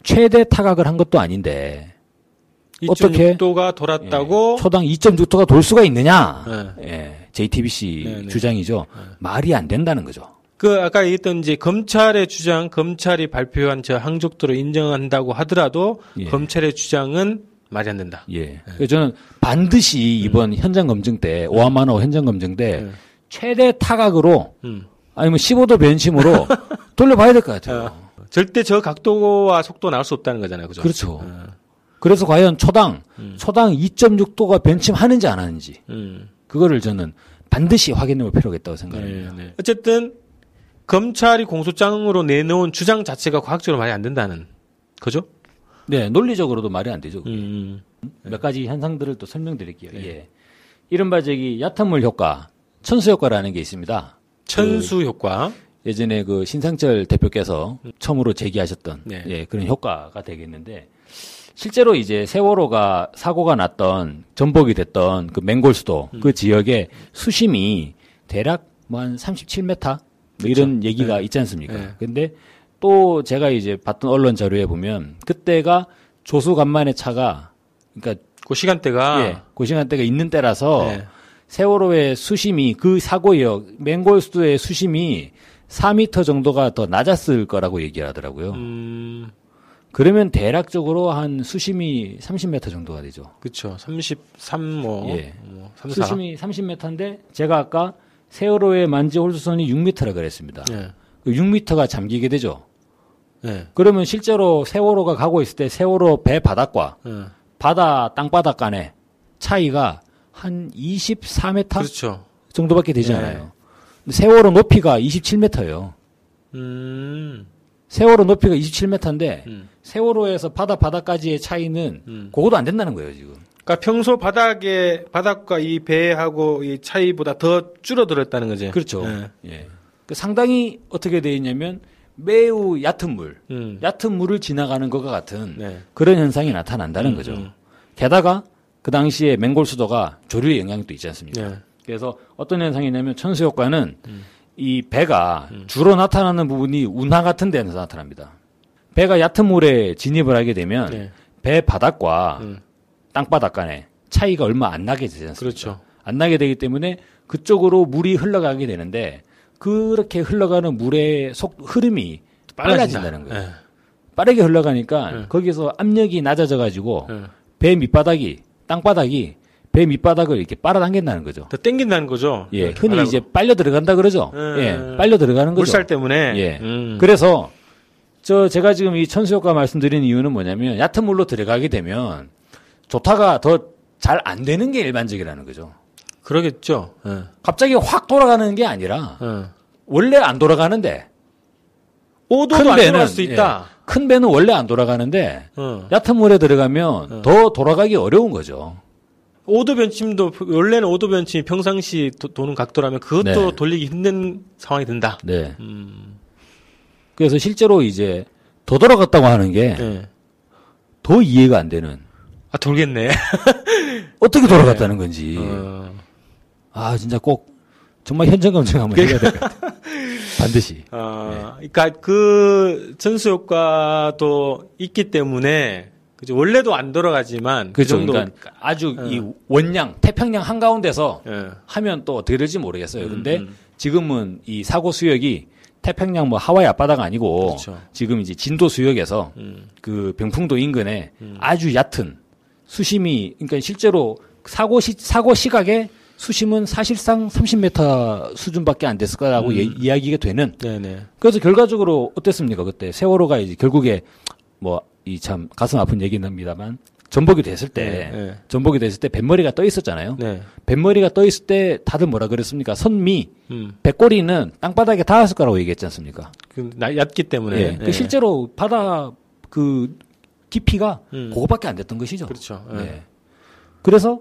최대 타각을 한 것도 아닌데 어떻게? 2.6도가 돌았다고 예, 초당 2.6도가 돌 수가 있느냐? 네. 예, JTBC 네, 네. 주장이죠. 말이 안 된다는 거죠. 그 아까 얘기했던 이제 검찰의 주장, 검찰이 발표한 저 항족도를 인정한다고 하더라도 예. 검찰의 주장은 말이 안 된다. 예. 그래서 저는 반드시 이번 현장 검증 때 오하마노 현장 검증 때 네. 최대 타각으로 음. 아니면 15도 변심으로 돌려봐야 될 것 같아요. 어. 절대 저 각도와 속도 나올 수 없다는 거잖아요. 그죠? 그렇죠. 어. 그래서 과연 초당 음. 초당 2.6도가 변침하는지 안 하는지 음. 그거를 저는 반드시 확인해 볼 필요가 있다고 생각합니다. 네, 네. 어쨌든 검찰이 공소장으로 내놓은 주장 자체가 과학적으로 말이 안 된다는 거죠? 네, 논리적으로도 말이 안 되죠. 음. 몇 가지 현상들을 또 설명드릴게요. 네. 예. 이른바 저기 얕은물 효과, 천수 효과라는 게 있습니다. 천수 효과. 예전에 그 신상철 대표께서 처음으로 제기하셨던 네. 예, 그런 효과가 되겠는데 실제로 이제 세월호가 사고가 났던 전복이 됐던 그 맹골수도 음. 그 지역의 수심이 대략 뭐한 37m 뭐 이런 얘기가 있지 않습니까? 네. 근데 또 제가 이제 봤던 언론 자료에 보면 그때가 조수 간만의 차가 그러니까 그 시간대가 예, 그 시간대가 있는 때라서 네. 세월호의 수심이 그 사고 역 맹골수도의 수심이 4미터 정도가 더 낮았을 거라고 얘기하더라고요. 음, 그러면 대략적으로 한 수심이 30m 정도가 되죠. 그쵸. 33, 뭐, 예. 뭐 3, 4. 수심이 30m인데 제가 아까 세월호의 만지 홀수선이 6m라 그랬습니다. 예. 그 6m가 잠기게 되죠. 예. 그러면 실제로 세월호가 가고 있을 때 세월호 배 바닥과 예. 바다 땅바닥 간의 차이가 한 24m 그렇죠. 정도밖에 되지 네. 않아요. 세월호 높이가 27m예요. 음, 세월호 높이가 27m인데 음. 세월호에서 바다 바닥까지의 차이는 음. 그것도 안 된다는 거예요 지금. 그러니까 평소 바닥에 바닥과 이 배하고 이 차이보다 더 줄어들었다는 거지. 그렇죠. 예. 예. 그 상당히 어떻게 되어 있냐면 매우 얕은 물, 음. 얕은 물을 지나가는 것과 같은 네. 그런 현상이 나타난다는 음, 거죠. 음. 게다가 그 당시에 맹골 수도가 조류의 영향도 있지 않습니까? 네. 그래서 어떤 현상이냐면 천수 효과는 음. 이 배가 주로 나타나는 부분이 운하 같은 데서 나타납니다. 배가 얕은 물에 진입을 하게 되면 네. 배 바닥과 음. 땅바닥 간에 차이가 얼마 안 나게 되지 않습니까? 그렇죠. 안 나게 되기 때문에 그쪽으로 물이 흘러가게 되는데 그렇게 흘러가는 물의 속 흐름이 빨라진다는 거예요. 예. 빠르게 흘러가니까 네. 거기서 압력이 낮아져 가지고 예. 배 밑바닥이 땅바닥이 배 밑바닥을 이렇게 빨아당긴다는 거죠. 더 땡긴다는 거죠. 예, 그 흔히 바닥으로. 이제 빨려 들어간다 그러죠. 음. 예, 빨려 들어가는 거죠. 물살 때문에. 예. 음. 그래서 저 제가 지금 이 천수 효과 말씀드리는 이유는 뭐냐면 얕은 물로 들어가게 되면 조타가 더 잘 안 되는 게 일반적이라는 거죠. 그러겠죠. 예. 갑자기 확 돌아가는 게 아니라 예. 원래 안 돌아가는데 오도도 큰안 배는- 들어갈 수 있다. 큰 배는 원래 안 돌아가는데 어. 얕은 물에 들어가면 더 돌아가기 어려운 거죠. 오도 변침도 원래는 오도 변침이 평상시 도, 는 각도라면 그것도 네. 돌리기 힘든 상황이 된다. 네. 음. 그래서 실제로 이제 더 돌아갔다고 하는 게더 예. 이해가 안 되는 아 돌겠네. 어떻게 돌아갔다는 건지 어. 아 진짜 꼭 정말 현장 검증 한번 해야 될 것 같아요. 반드시. 아, 그러니까 그 전수 효과도 있기 때문에 그죠 원래도 안 돌아가지만 그 그렇죠. 정도 그러니까 아주 이 원양 태평양 한 가운데서 예. 하면 또 어떻게 될지 모르겠어요. 음, 근데 음. 지금은 이 사고 수역이 태평양 뭐 하와이 앞바다가 아니고 그렇죠. 지금 이제 진도 수역에서 음. 그 병풍도 인근에 아주 얕은 수심이 그러니까 실제로 사고 시 사고 시각에 수심은 사실상 30m 수준밖에 안 됐을 거라고 음. 예- 이야기가 되는 네네. 그래서 결과적으로 어땠습니까 그때 세월호가 이제 결국에 뭐 이 참 가슴 아픈 얘기는 합니다만 전복이 됐을 때 네, 네. 전복이 됐을 때 뱃머리가 떠 있었잖아요. 네. 뱃머리가 떠 있을 때 다들 뭐라 그랬습니까? 선미 음. 배꼬리는 땅바닥에 닿았을 거라고 얘기했지 않습니까? 그 나- 얕기 때문에. 예. 그 실제로 바다 그 깊이가 음. 그거밖에 안 됐던 것이죠. 그렇죠. 예. 네. 그래서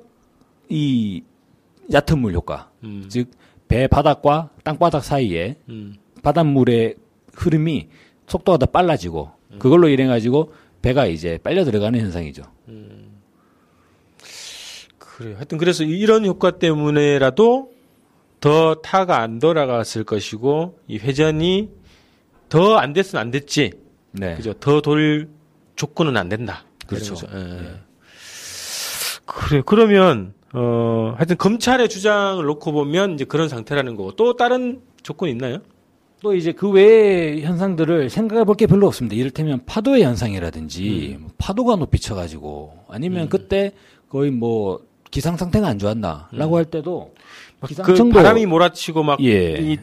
이 얕은 물 효과, 음. 즉배 바닥과 땅바닥 사이에 음. 바닷물의 흐름이 속도가 더 빨라지고 음. 그걸로 인해 가지고 배가 이제 빨려 들어가는 현상이죠. 그래요. 하여튼 그래서 이런 효과 때문에라도 더 타가 안 돌아갔을 것이고 이 회전이 더 안 됐으면 안 됐지. 네. 그죠. 더 돌 조건은 안 된다. 그렇죠. 거죠. 예. 그래. 그러면 어 하여튼 검찰의 주장을 놓고 보면 이제 그런 상태라는 거고 또 다른 조건이 있나요? 또 이제 그 외의 현상들을 생각해 볼 게 별로 없습니다. 이를테면 파도의 현상이라든지 음. 뭐 파도가 높이 쳐가지고 아니면 그때 거의 뭐 기상 상태가 안 좋았나라고 할 때도 그 기상청도 바람이 몰아치고 막 예.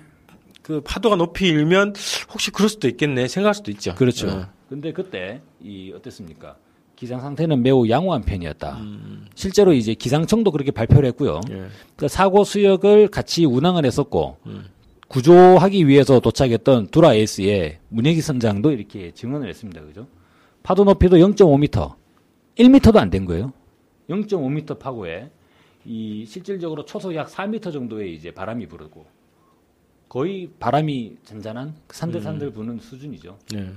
이그 파도가 높이 일면 혹시 그럴 수도 있겠네 생각할 수도 있죠. 그렇죠. 예. 근데 그때 이 어땠습니까? 기상 상태는 매우 양호한 편이었다. 음, 실제로 이제 기상청도 그렇게 발표를 했고요. 예. 그 사고 수역을 같이 운항을 했었고 음. 구조하기 위해서 도착했던 두라 에이스의 문혜기 선장도 이렇게 증언을 했습니다. 그죠? 파도 높이도 0.5m, 1m도 안 된 거예요. 0.5m 파고에 이 실질적으로 초속 약 4m 정도의 이제 바람이 부르고 거의 바람이 잔잔한 산들산들 부는 수준이죠. 예.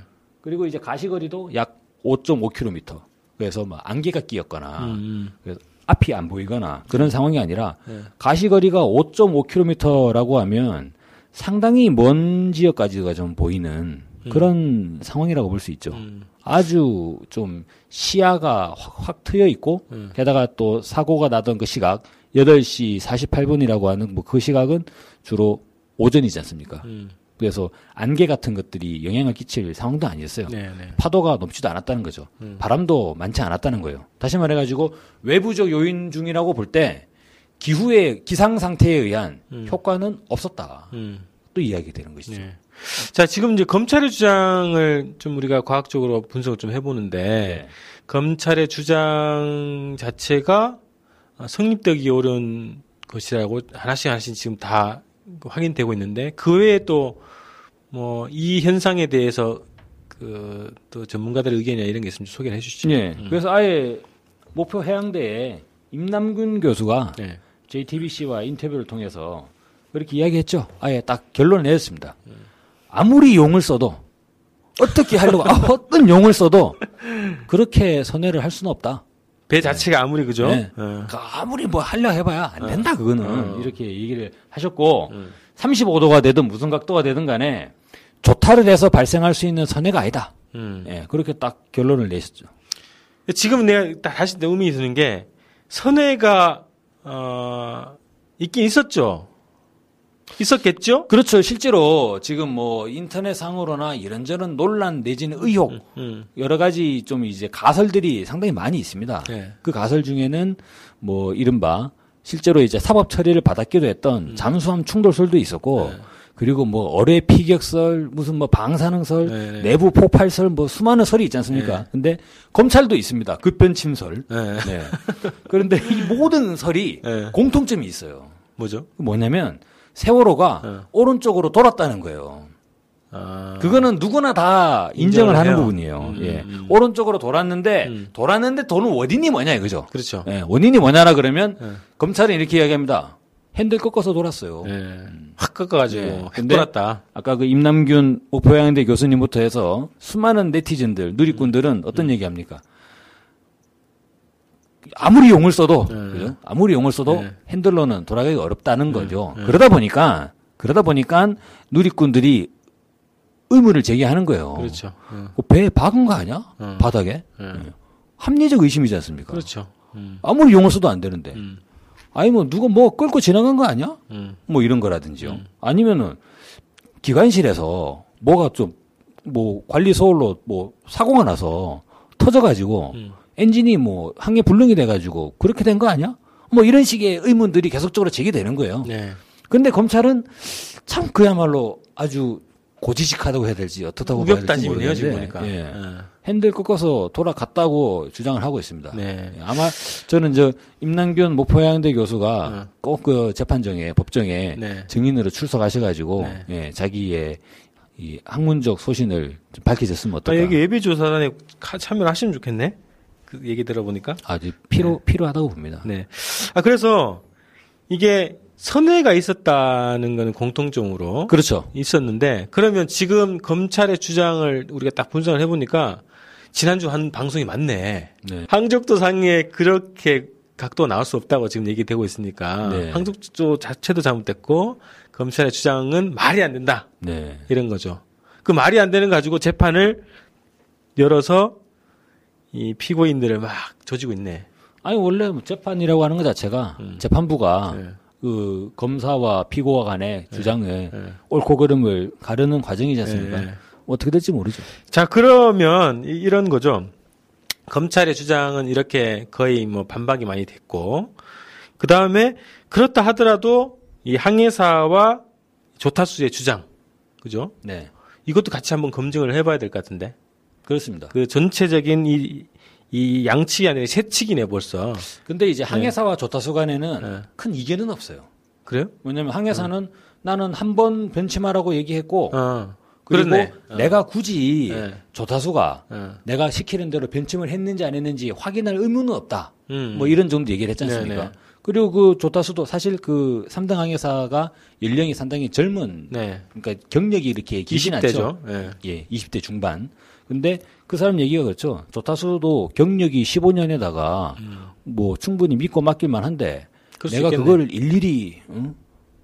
그리고 이제 가시거리도 약 5.5km. 그래서 뭐 안개가 끼었거나 음, 그래서 앞이 안 보이거나 그런 상황이 아니라 네. 가시거리가 5.5km라고 하면 상당히 먼 지역까지가 좀 보이는 그런 상황이라고 볼 수 있죠. 음. 아주 좀 시야가 확, 확 트여 있고 음. 게다가 또 사고가 나던 그 시각 8시 48분이라고 하는 뭐 그 시각은 주로 오전이지 않습니까? 음. 그래서 안개 같은 것들이 영향을 끼칠 상황도 아니었어요. 네, 네. 파도가 높지도 않았다는 거죠. 음. 바람도 많지 않았다는 거예요. 다시 말해가지고 외부적 요인 중이라고 볼 때 기후의 기상 상태에 의한 음. 효과는 없었다. 음. 또 이야기 되는 것이죠. 네. 자, 지금 이제 검찰의 주장을 좀 우리가 과학적으로 분석을 좀 해보는데, 네. 검찰의 주장 자체가 성립되기 어려운 것이라고 하나씩 하나씩 지금 다 확인되고 있는데, 그 외에 또, 뭐, 이 현상에 대해서 그, 또 전문가들의 의견이나 이런 게 있으면 좀 소개를 해 주시죠. 네. 그래서 아예 목표 해양대에 임남균 교수가 네. JTBC와 인터뷰를 통해서 그렇게 이야기했죠. 아예 딱 결론을 내렸습니다. 아무리 용을 써도 어떻게 하려고 아, 어떤 용을 써도 그렇게 선회를 할 수는 없다. 배 자체가 아무리 그죠? 네. 어. 그러니까 아무리 뭐 하려 해봐야 안 된다 그거는 어. 이렇게 얘기를 하셨고 음. 35도가 되든 무슨 각도가 되든 간에 조타를 해서 발생할 수 있는 선회가 아니다. 음. 예, 그렇게 딱 결론을 내셨죠. 지금 내가 다- 다시 의문이 드는 게 선회가 어, 있긴 있었죠. 있었겠죠? 그렇죠. 실제로 지금 뭐 인터넷상으로나 이런저런 논란 내지는 의혹 음. 여러 가지 좀 이제 가설들이 상당히 많이 있습니다. 네. 그 가설 중에는 뭐 이른바 실제로 이제 사법 처리를 받았기도 했던 잠수함 충돌설도 있었고 음. 네. 그리고 뭐 어뢰 피격설 무슨 뭐 방사능설 네, 네. 내부 폭발설 뭐 수많은 설이 있지 않습니까? 네. 근데 검찰도 있습니다. 급변침설. 네. 네. 그런데 이 모든 설이 네. 공통점이 있어요. 뭐죠? 뭐냐면 세월호가 네. 오른쪽으로 돌았다는 거예요. 아. 그거는 누구나 다 인정을 인정을 하는 해요. 부분이에요. 음, 예. 음. 오른쪽으로 돌았는데 음. 돌았는데 도는 원인이 뭐냐 이거죠. 그렇죠. 예, 원인이 뭐냐라 그러면 네. 검찰은 이렇게 이야기합니다. 핸들 꺾어서 돌았어요. 네. 확 꺾어가지고 네. 확 돌았다. 아까 그 임남균 목포양대 교수님부터 해서 수많은 네티즌들, 누리꾼들은 어떤 얘기합니까? 아무리 용을 써도 네. 그죠? 아무리 용을 써도 네. 핸들로는 돌아가기 어렵다는 거죠. 네. 그러다 보니까 그러다 보니까 누리꾼들이 의문을 제기하는 거예요. 그렇죠. 어. 어, 배에 박은 거 아니야? 어. 바닥에? 네. 합리적 의심이지 않습니까? 그렇죠. 음. 아무리 용을 써도 안 되는데. 음. 아니 뭐 누가 뭐 끌고 지나간 거 아니야? 음. 뭐 이런 거라든지요. 음. 아니면은 기관실에서 뭐가 좀 뭐 관리 소홀로 뭐 사고가 나서 터져가지고 음. 엔진이 뭐 항해 불능이 돼가지고 그렇게 된 거 아니야? 뭐 이런 식의 의문들이 계속적으로 제기되는 거예요. 네. 근데 검찰은 참 그야말로 아주 고지식하다고 해야 될지 어떻다고 봐야 될지 우격다짐이네요 지금 모르겠는데, 보니까. 예. 예. 핸들 꺾어서 돌아갔다고 주장을 하고 있습니다. 네. 예, 아마 저는 저 임남균 목포해양대 교수가 어. 꼭그 재판정에 법정에 네. 증인으로 출석하셔가지고 네. 예, 자기의 이 학문적 소신을 좀 밝혀졌으면 아, 어떨까? 여기 예비 조사단에 카- 참여를 하시면 좋겠네. 그 얘기 들어보니까. 아주 필요 필요하다고 봅니다. 네. 아, 그래서 이게 선회가 있었다는 거는 공통점으로 그렇죠. 있었는데 그러면 지금 검찰의 주장을 우리가 딱 분석을 해보니까 지난주 한 방송이 맞네. 네. 항적도 상에 그렇게 각도가 나올 수 없다고 지금 얘기되고 있으니까 네. 항적도 자체도 잘못됐고 검찰의 주장은 말이 안 된다 네. 이런 거죠. 그 말이 안 되는 거 가지고 재판을 열어서 이 피고인들을 막 조지고 있네. 아니 원래 뭐 재판이라고 하는 것 자체가 음. 재판부가 네. 그 검사와 피고와 간의 주장을 네. 옳고 그름을 가르는 과정이지 않습니까? 네. 어떻게 될지 모르죠. 자, 그러면 이- 이런 거죠. 검찰의 주장은 이렇게 거의 뭐 반박이 많이 됐고, 그 다음에 그렇다 하더라도 이 항해사와 조타수의 주장, 그죠? 네. 이것도 같이 한번 검증을 해봐야 될 것 같은데. 그렇습니다. 그 전체적인 이, 이 양측이 아니라 세측이네 벌써. 근데 이제 항해사와 조타수 간에는 네. 큰 이견은 없어요. 그래요? 왜냐하면 항해사는 나는 한 번 벤치마라고 얘기했고 어. 그리고 그렇네. 어. 내가 굳이 네. 조타수가 어. 내가 시키는 대로 변침을 했는지 안 했는지 확인할 의무는 없다. 음. 뭐 이런 정도 얘기를 했지 않습니까? 네네. 그리고 그 조타수도 사실 그 3등 항해사가 연령이 상당히 젊은 네. 그러니까 경력이 이렇게 길진 않죠. 20대죠. 예. 예, 20대 중반. 근데 그 사람 얘기가 그렇죠. 조타수도 경력이 15년에다가 뭐 충분히 믿고 맡길만 한데 음. 내가. 그걸 일일이 응?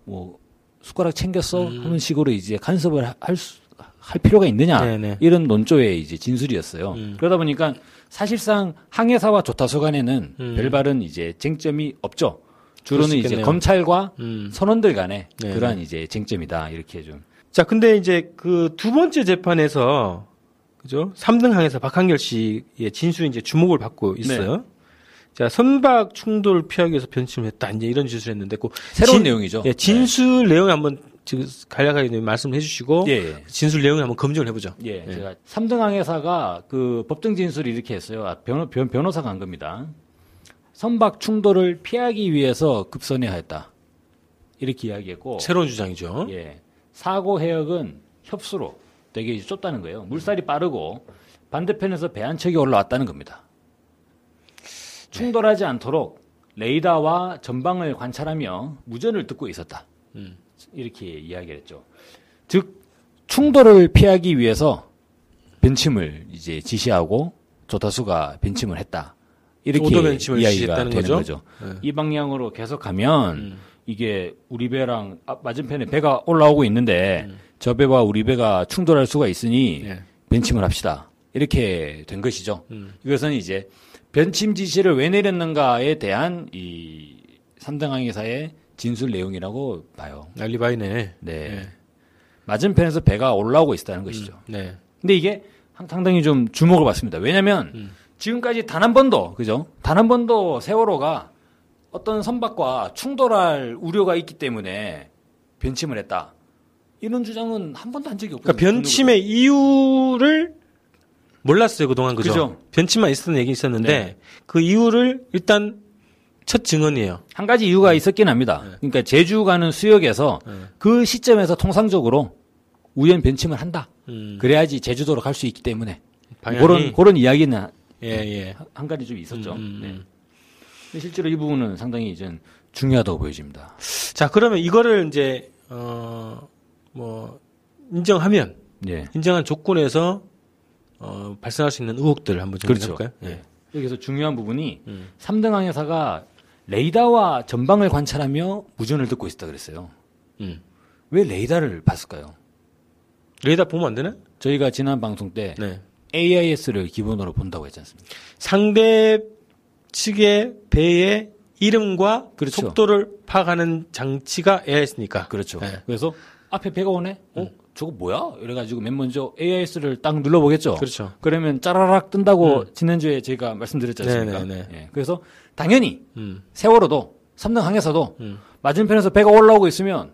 뭐 숟가락 챙겼어 음. 하는 식으로 이제 간섭을 하- 할 수, 할 필요가 있느냐 네네. 이런 논조의 이제 진술이었어요. 음. 그러다 보니까 사실상 항해사와 조타수 간에는 음. 별다른 이제 쟁점이 없죠. 주로는 수 이제. 검찰과 음. 선원들 네네. 그러한 이제 쟁점이다 이렇게 좀 자, 근데 이제 그 두 번째 재판에서 그죠? 3등 항에서 박한결 씨의 진술이 이제 주목을 받고 있어요. 네. 자, 선박 충돌을 피하기 위해서 변침을 했다. 이제 이런 진술을 했는데 그 새로운 진- 내용이죠. 예, 진술 내용 한번 지금 간략하게 말씀해 주시고 네. 예, 예. 진술 내용을 한번 검증을 해 보죠. 예, 제가 3등 항해사가 그 법정 진술을 이렇게 했어요. 아, 변호, 변, 변호사가 한 겁니다. 선박 충돌을 피하기 위해서 급선회 하였다. 이렇게 이야기했고, 새로운 주장이죠. 예, 사고 해역은 협수로 되게 좁다는 거예요. 물살이 빠르고 반대편에서 배 한 척이 올라왔다는 겁니다. 충돌하지 않도록 레이더와 전방을 관찰하며 무전을 듣고 있었다. 음. 이렇게 이야기를 했죠. 즉 충돌을 피하기 위해서 벤침을 이제 지시하고 조타수가 벤침을 했다. 이렇게 이야기가 되는 거죠? 거죠. 네. 이 방향으로 계속하면 음. 이게 우리 배랑 앞- 맞은편에 배가 올라오고 있는데 음. 저 배와 우리 배가 충돌할 수가 있으니 예. 벤침을 합시다. 이렇게 된 것이죠. 음. 이것은 이제 변침 지시를 왜 내렸는가에 대한 이 삼등항해사의 진술 내용이라고 봐요. 알리바이네. 네. 예. 맞은편에서 배가 올라오고 있다는 것이죠. 네. 근데 이게 상- 상당히 좀 주목을 받습니다. 왜냐하면 음. 지금까지 단 한 번도 그죠? 단 한 번도 세월호가 어떤 선박과 충돌할 우려가 있기 때문에 변침을 했다. 이런 주장은 한 번도 한 적이 없거든요. 그러니까 변침의 이유를 몰랐어요 그동안 그죠? 그죠. 변침만 있었던 얘기 있었는데 네. 그 이유를 일단 첫 증언이에요. 한 가지 이유가 있었긴 합니다. 그러니까 제주 가는 수역에서 네. 그 시점에서 통상적으로 우연 변침을 한다. 음, 그래야지 제주도로 갈 수 있기 때문에 방향이 그런 그런 이야기는 예 예. 한- 한 가지 좀 있었죠. 음, 음, 네. 음. 실제로 이 부분은 상당히 이제 중요하다고 보여집니다. 자 그러면 이거를 이제 어 뭐 인정하면 네. 인정한 조건에서 어 발생할 수 있는 의혹들을 한번 좀 그렇죠. 해볼까요? 네. 여기서 중요한 부분이 음. 3등 항해사가 레이더와 전방을 관찰하며 무전을 듣고 있다 그랬어요. 음. 왜 레이더를 봤을까요? 레이더 보면 안 되나? 저희가 지난 방송 때 네. AIS를 기본으로 본다고 했지 않습니까? 상대 측의 배의 이름과 그렇죠. 속도를 파악하는 장치가 AIS니까. 그렇죠. 네. 그래서 앞에 배가 오네? 어? 저거 뭐야? 이래가지고 맨 먼저 AIS를 딱 눌러보겠죠. 그렇죠. 그러면 짜라락 뜬다고 지난주에 제가 말씀드렸지 않습니까? 네네네. 예. 그래서 당연히 음. 세월호도 3등 항해사도 음. 맞은편에서 배가 올라오고 있으면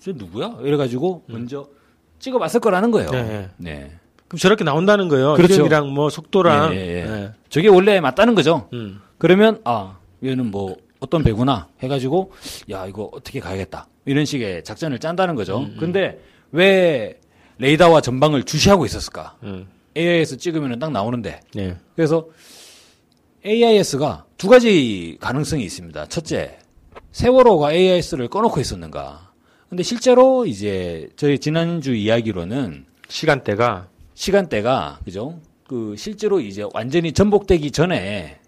저 누구야? 이래가지고 먼저 찍어봤을 거라는 거예요. 음. 네. 네. 그럼 저렇게 나온다는 거예요. 그렇죠. 이름이랑 뭐 속도랑. 예. 네. 저게 원래 맞다는 거죠. 음. 그러면 아 얘는 뭐 어떤 배구나 해가지고 야 이거 어떻게 가야겠다 이런 식의 작전을 짠다는 거죠. 음, 근데 왜 레이더와 전방을 주시하고 있었을까? 음. AIS 찍으면 딱 나오는데 네. 그래서 AIS가 두 가지 가능성이 있습니다. 첫째, 세월호가 AIS를 꺼놓고 있었는가? 근데 실제로 이제 저희 지난주 이야기로는 시간대가 시간대가 그죠? 그 실제로 이제 완전히 전복되기 전에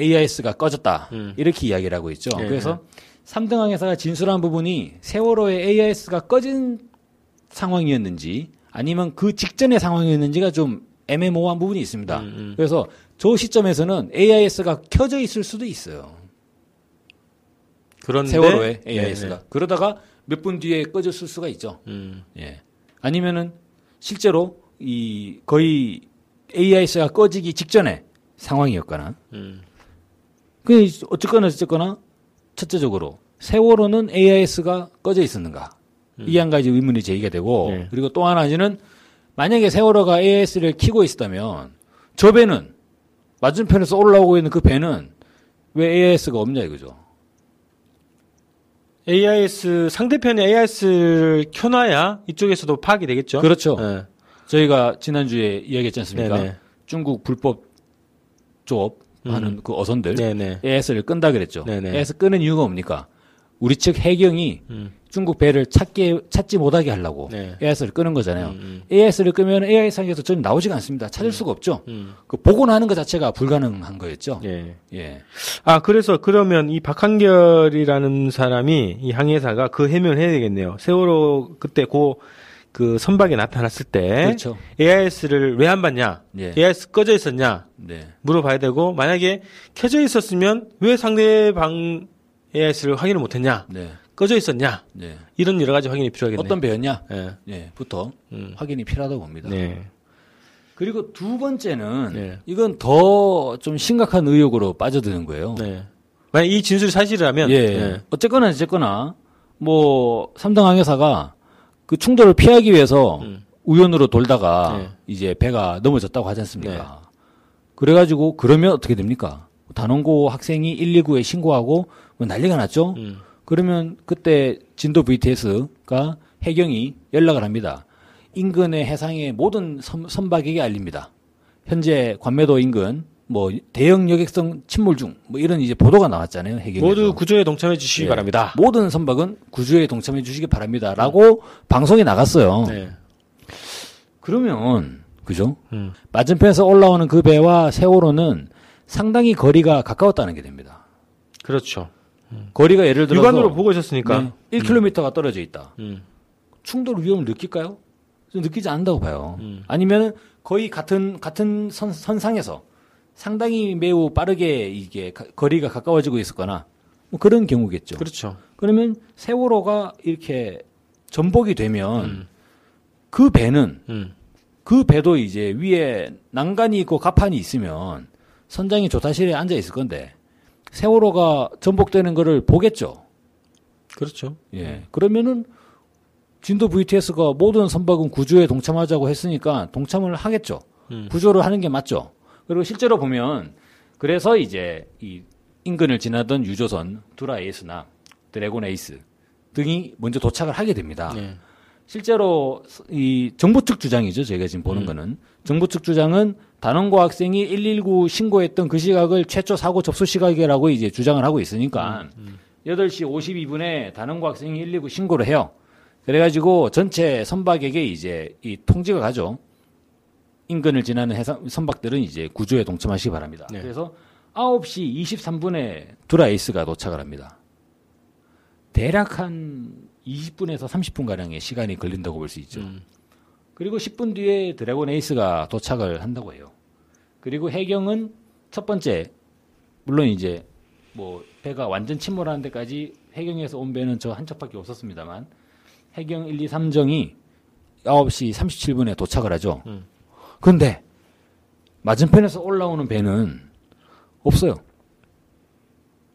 AIS가 꺼졌다 음. 이렇게 이야기를 하고 있죠. 예, 그래서 삼등 항해사가 진술한 부분이 세월호의 AIS가 꺼진 상황이었는지 아니면 그 직전의 상황이었는지가 좀 애매모호한 부분이 있습니다. 음, 음. 그래서 저 시점에서는 AIS가 켜져 있을 수도 있어요. 그런데 세월호의 네, AIS가 네. 그러다가 몇 분 뒤에 꺼졌을 수가 있죠. 음. 예. 아니면은 실제로 이 거의 AIS가 꺼지기 직전에 상황이었거나 음. 그 어쨌거나 어쨌거나 첫째적으로 세월호는 AIS가 꺼져 있었는가 이한 가지 의문이 제기가 되고 네. 그리고 또 하나는 만약에 세월호가 AIS를 켜고 있었다면 저 배는 맞은편에서 올라오고 있는 그 배는 왜 AIS가 없냐 이거죠. AIS 상대편에 AIS를 켜놔야 이쪽에서도 파악이 되겠죠. 그렇죠. 네. 저희가 지난주에 이야기했지 않습니까? 네네. 중국 불법 조업 하는 그 어선들 네네. AS를 끈다 그랬죠. 네네. AS 끄는 이유가 뭡니까? 우리 측 해경이 음. 중국 배를 찾게 찾지 못하게 하려고 네. AS를 끄는 거잖아요. 음, AS를 끄면 AI상에서 전혀 나오지가 않습니다. 찾을 수가 없죠. 음. 그 복원하는 것 자체가 불가능한 거였죠. 예. 예. 아, 그래서 그러면 이 박한결이라는 사람이 이 항해사가 그 해명을 해야 되겠네요. 세월호 그때 고 그 선박이 나타났을 때 그렇죠. AIS를 왜안 받냐? 예. AIS 꺼져 있었냐? 네. 물어봐야 되고 만약에 켜져 있었으면 왜 상대방 AIS를 확인을 못했냐? 네. 꺼져 있었냐? 네. 이런 여러 가지 확인이 필요하겠네. 어떤 배였냐? 예. 네. 부터 음. 확인이 필요하다고 봅니다. 네. 그리고 두 번째는 네. 이건 더 좀 심각한 의혹으로 빠져드는 거예요. 네. 만약 이 진술이 사실이라면 예. 예. 어쨌거나 어쨌거나 뭐 삼등 항해사가 그 충돌을 피하기 위해서 음. 우연으로 돌다가 네. 이제 배가 넘어졌다고 하지 않습니까? 그래가지고 그러면 어떻게 됩니까? 단원고 학생이 119에 신고하고 뭐 난리가 났죠. 음. 그러면 그때 진도 VTS가 해경이 연락을 합니다. 인근의 해상의 모든 선, 선박에게 알립니다. 현재 관매도 인근 뭐 대형 여객선 침몰 중 뭐 이런 이제 보도가 나왔잖아요. 해경에서. 모두 구조에 동참해 주시기 예. 바랍니다. 모든 선박은 구조에 동참해 주시기 바랍니다라고 방송에 나갔어요. 네. 그러면 그죠? 음. 맞은편에서 올라오는 그 배와 세월호는 상당히 거리가 가까웠다는 게 됩니다. 그렇죠. 거리가 예를 들어서 육안으로 보고 있었으니까. 네, 1km가 떨어져 있다. 음. 충돌 위험을 느낄까요? 느끼지 않는다고 봐요. 음. 아니면 거의 같은 같은 선, 선상에서 상당히 매우 빠르게 이게 가- 거리가 가까워지고 있었거나 뭐 그런 경우겠죠. 그렇죠. 그러면 세월호가 이렇게 전복이 되면 음. 그 배는 음. 그 배도 이제 위에 난간이 있고 가판이 있으면 선장이 조타실에 앉아 있을 건데 세월호가 전복되는 거를 보겠죠. 그렇죠. 예. 그러면은 진도 VTS가 모든 선박은 구조에 동참하자고 했으니까 동참을 하겠죠. 음. 구조를 하는 게 맞죠. 그리고 실제로 보면 그래서 이제 이 인근을 지나던 유조선 두라 에이스나 드래곤 에이스 등이 먼저 도착을 하게 됩니다. 네. 실제로 이 정부 측 주장이죠. 제가 지금 보는 거는 정부 측 주장은 단원고 학생이 119 신고했던 그 시각을 최초 사고 접수 시각이라고 이제 주장을 하고 있으니까 8시 52분에 단원고 학생이 119 신고를 해요. 그래가지고 전체 선박에게 이제 이 통지가 가죠. 인근을 지나는 해상 선박들은 이제 구조에 동참하시기 바랍니다. 네. 그래서 9시 23분에 두라 에이스가 도착을 합니다. 대략 한 20분에서 30분 가량의 시간이 걸린다고 볼 수 있죠. 음. 그리고 10분 뒤에 드래곤 에이스가 도착을 한다고 해요. 그리고 해경은 첫 번째 물론 이제 뭐 배가 완전 침몰하는 데까지 해경에서 온 배는 저 한 척밖에 없었습니다만 해경 1, 2, 3정이 9시 37분에 도착을 하죠. 음. 그런데 맞은편에서 올라오는 배는 없어요.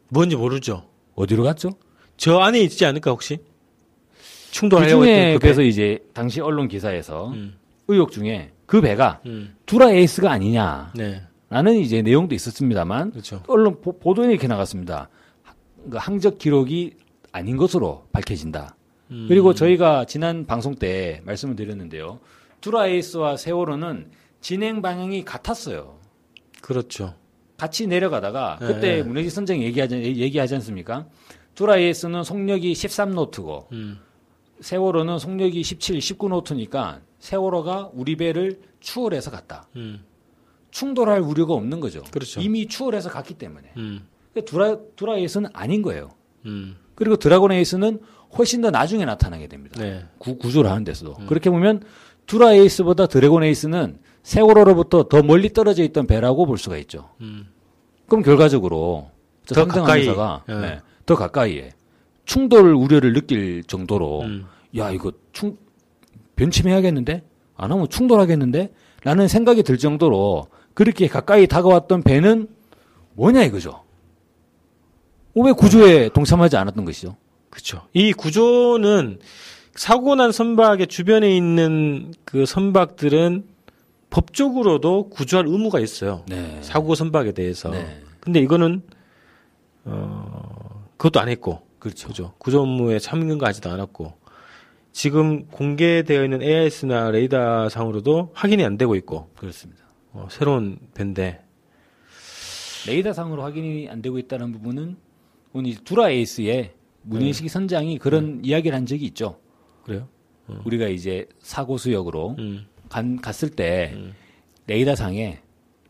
뭔지 모르죠. 어디로 갔죠? 저 안에 있지 않을까 혹시? 그 충돌하려고 중에 했던 그 배. 그래서 이제 당시 언론 기사에서 음. 의혹 중에 그 배가 음. 두라 에이스가 아니냐. 네. 라는 이제 내용도 있었습니다만 그렇죠. 언론 보, 보도에 이렇게 나갔습니다. 하- 그 항적 기록이 아닌 것으로 밝혀진다. 음. 그리고 저희가 지난 방송 때 말씀을 드렸는데요. 두라에이스와 세월호는 진행 방향이 같았어요. 그렇죠. 같이 내려가다가 네. 그때 문혜지 선장이 얘기하지, 얘기하지 않습니까? 두라에이스는 속력이 13노트고 음. 세월호는 속력이 17, 19노트니까 세월호가 우리 배를 추월해서 갔다. 음. 충돌할 우려가 없는 거죠. 그렇죠. 이미 추월해서 갔기 때문에. 음. 그러니까 두라, 두라에이스는 아닌 거예요. 음. 그리고 드라곤 에이스는 훨씬 더 나중에 나타나게 됩니다. 네. 구, 구조를 하는 데서도. 그렇게 보면 두라 에이스보다 드래곤 에이스는 세월호로부터 더 멀리 떨어져 있던 배라고 볼 수가 있죠. 음. 그럼 결과적으로 저더 가까이. 항해사가 예. 네, 더 가까이에 충돌 우려를 느낄 정도로 음. 야 이거 충 변침해야겠는데 안 하면 충돌하겠는데 라는 생각이 들 정도로 그렇게 가까이 다가왔던 배는 뭐냐 이거죠. 왜 구조에 동참하지 않았던 것이죠? 그렇죠. 이 구조는 사고 난 선박의 주변에 있는 그 선박들은 법적으로도 구조할 의무가 있어요. 네. 사고 선박에 대해서. 네. 근데 이거는 어 그것도 안 했고. 그렇죠. 그죠. 구조 업무에 참여하지도 않았고. 지금 공개되어 있는 AIS나 레이더 상으로도 확인이 안 되고 있고. 그렇습니다. 어, 새로운 밴데. 레이더 상으로 확인이 안 되고 있다는 부분은 오늘 이 두라 에이스의 문인식 선장이 그런 이야기를 한 적이 있죠. 그래요? 우리가 이제 사고 수역으로 음. 간, 갔을 때 음. 레이더상에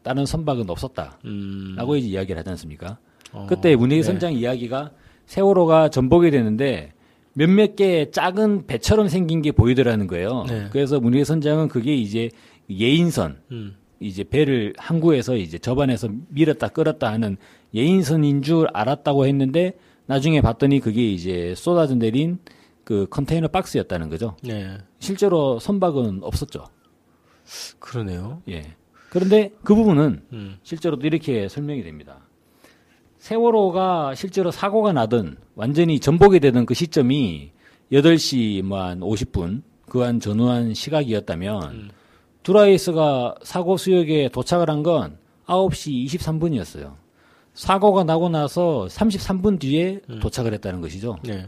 다른 선박은 없었다라고 음. 이제 이야기를 하지 않습니까? 어, 그때 문인식 네. 선장 이야기가 세월호가 전복이 되는데 몇몇 개의 작은 배처럼 생긴 게 보이더라는 거예요. 네. 그래서 문희재 선장은 그게 이제 예인선, 음. 이제 배를 항구에서 이제 접안에서 밀었다 끌었다 하는 예인선인 줄 알았다고 했는데 나중에 봤더니 그게 이제 쏟아져 내린 그 컨테이너 박스였다는 거죠. 네. 실제로 선박은 없었죠. 그러네요. 예. 그런데 그 부분은 음. 실제로도 이렇게 설명이 됩니다. 세월호가 실제로 사고가 나든 완전히 전복이 되던 그 시점이 8시 뭐한 50분 그 한 전후한 시각이었다면 둘라에이스가 사고 수역에 도착을 한 건 9시 23분이었어요. 사고가 나고 나서 33분 뒤에 도착을 했다는 것이죠. 네.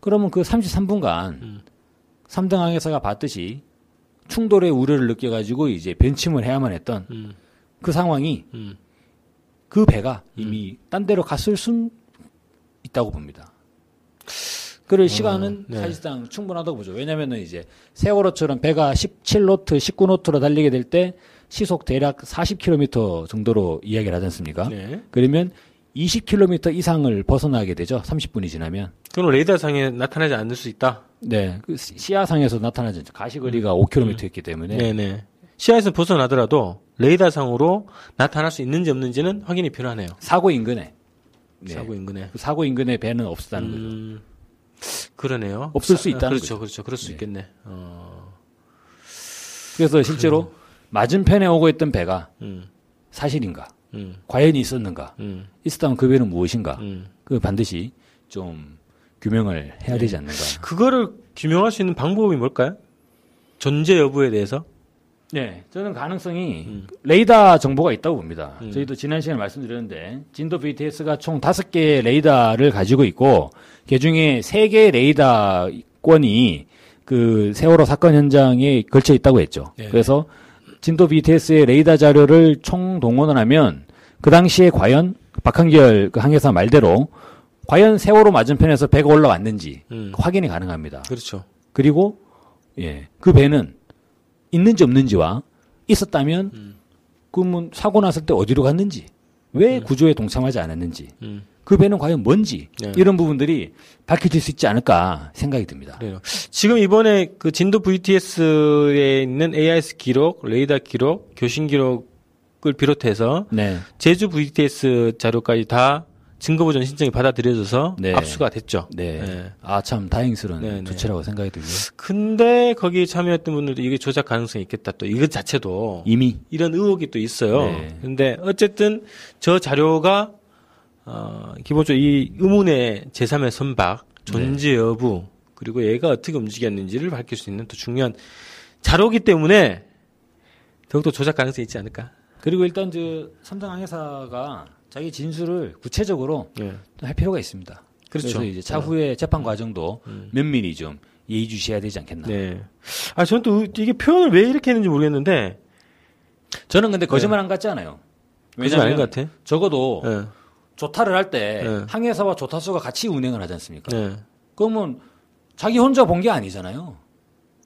그러면 그 33분간 삼등 항해사가 봤듯이 충돌의 우려를 느껴가지고 이제 변침을 해야만 했던 음. 그 상황이 음. 그 배가 이미 딴 데로 갔을 순 있다고 봅니다. 그럴 시간은 네. 사실상 충분하다고 보죠. 왜냐면은 이제 세월호처럼 배가 17노트, 19노트로 달리게 될 때 시속 대략 40km 정도로 이야기를 하지 않습니까? 네. 그러면 20km 이상을 벗어나게 되죠. 30분이 지나면. 그럼 레이더상에 나타나지 않을 수 있다. 네. 그 시- 시야상에서 나타나죠. 가시거리가 5km였기 때문에. 네네. 시야에서 벗어나더라도 레이더상으로 나타날 수 있는지 없는지는 확인이 필요하네요. 사고 인근에. 네. 사고 인근에. 그 사고 인근에 배는 없었다는 거죠. 음, 그러네요. 없을 수 사- 있다는 그렇죠, 거죠. 그렇죠. 그럴 수 네. 있겠네. 어, 그래서 실제로 맞은편에 오고 있던 배가 음, 사실인가? 음, 과연 있었는가? 음, 있었다면 그 배는 무엇인가? 음. 그 반드시 좀 규명을 해야 되지 않는가? 그거를 규명할 수 있는 방법이 뭘까요? 존재 여부에 대해서? 네, 저는 가능성이 음. 레이더 정보가 있다고 봅니다. 음. 저희도 지난 시간에 말씀드렸는데 진도 VTS가 총 다섯 개의 레이더를 가지고 있고 그 중에 세 개의 레이더권이 그 세월호 사건 현장에 걸쳐 있다고 했죠. 네. 그래서 진도 BTS의 레이더 자료를 총 동원을 하면 그 당시에 과연 박한결 그 항해사 말대로 과연 세월호 맞은편에서 배가 올라왔는지 음, 확인이 가능합니다. 그렇죠. 그리고 예, 그 배는 있는지 없는지와 있었다면 음. 그러면 사고 났을 때 어디로 갔는지 왜 구조에 동참하지 않았는지 음, 그 배는 과연 뭔지 네. 이런 부분들이 밝혀질 수 있지 않을까 생각이 듭니다. 그래요. 지금 이번에 그 진도 VTS에 있는 AIS 기록, 레이더 기록, 교신 기록을 비롯해서 네. 제주 VTS 자료까지 다 증거보전 신청이 받아들여져서 네. 압수가 됐죠. 네. 네. 아, 참 다행스러운 네, 네. 조치라고 생각이 들고요. 근데 거기 참여했던 분들도 이게 조작 가능성이 있겠다. 또 이것 자체도 이미 이런 의혹이 또 있어요. 네. 근데 어쨌든 저 자료가 어, 기본적으로 이 의문의 제3의 선박 존재 여부 그리고 얘가 어떻게 움직였는지를 밝힐 수 있는 또 중요한 자료기 때문에 더욱더 조작 가능성이 있지 않을까. 그리고 일단 저 삼성 항해사가 자기 진술을 구체적으로 예. 할 필요가 있습니다. 그렇죠. 래서 이제 차후에 재판 과정도 음. 면밀히 좀 예의주시해야 되지 않겠나. 네. 아, 저는 또 이게 표현을 왜 이렇게 했는지 모르겠는데 저는 근데 거짓말 안 같지 않아요. 같아. 적어도 예. 조타를 할때 네. 항해사와 조타수가 같이 운행을 하지 않습니까? 네. 그러면 자기 혼자 본 게 아니잖아요.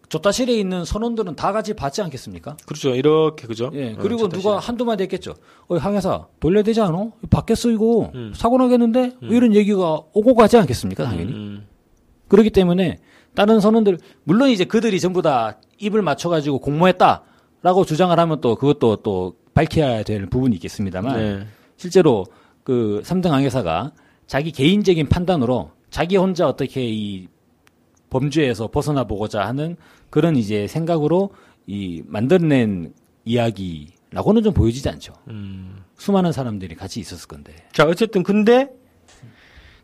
조타실에 있는 선원들은 다 같이 받지 않겠습니까? 그렇죠. 이렇게 그죠? 예. 어, 그리고 첫 누가. 한두 마디 했겠죠. 어, 항해사 돌려야 되지 않아? 바뀌었어 이거 음. 사고 나겠는데? 뭐 이런 얘기가 오고 가지 않겠습니까? 당연히. 음, 그렇기 때문에 다른 선원들 물론 이제 그들이 전부 다 입을 맞춰가지고 공모했다라고 주장을 하면 또 그것도 또 밝혀야 될 부분이 있겠습니다만 네. 실제로 그 삼등 항해사가 자기 개인적인 판단으로 자기 혼자 어떻게 이 범죄에서 벗어나 보고자 하는 그런 이제 생각으로 이 만들어낸 이야기라고는 좀 보여지지 않죠. 음. 수많은 사람들이 같이 있었을 건데. 자, 어쨌든 근데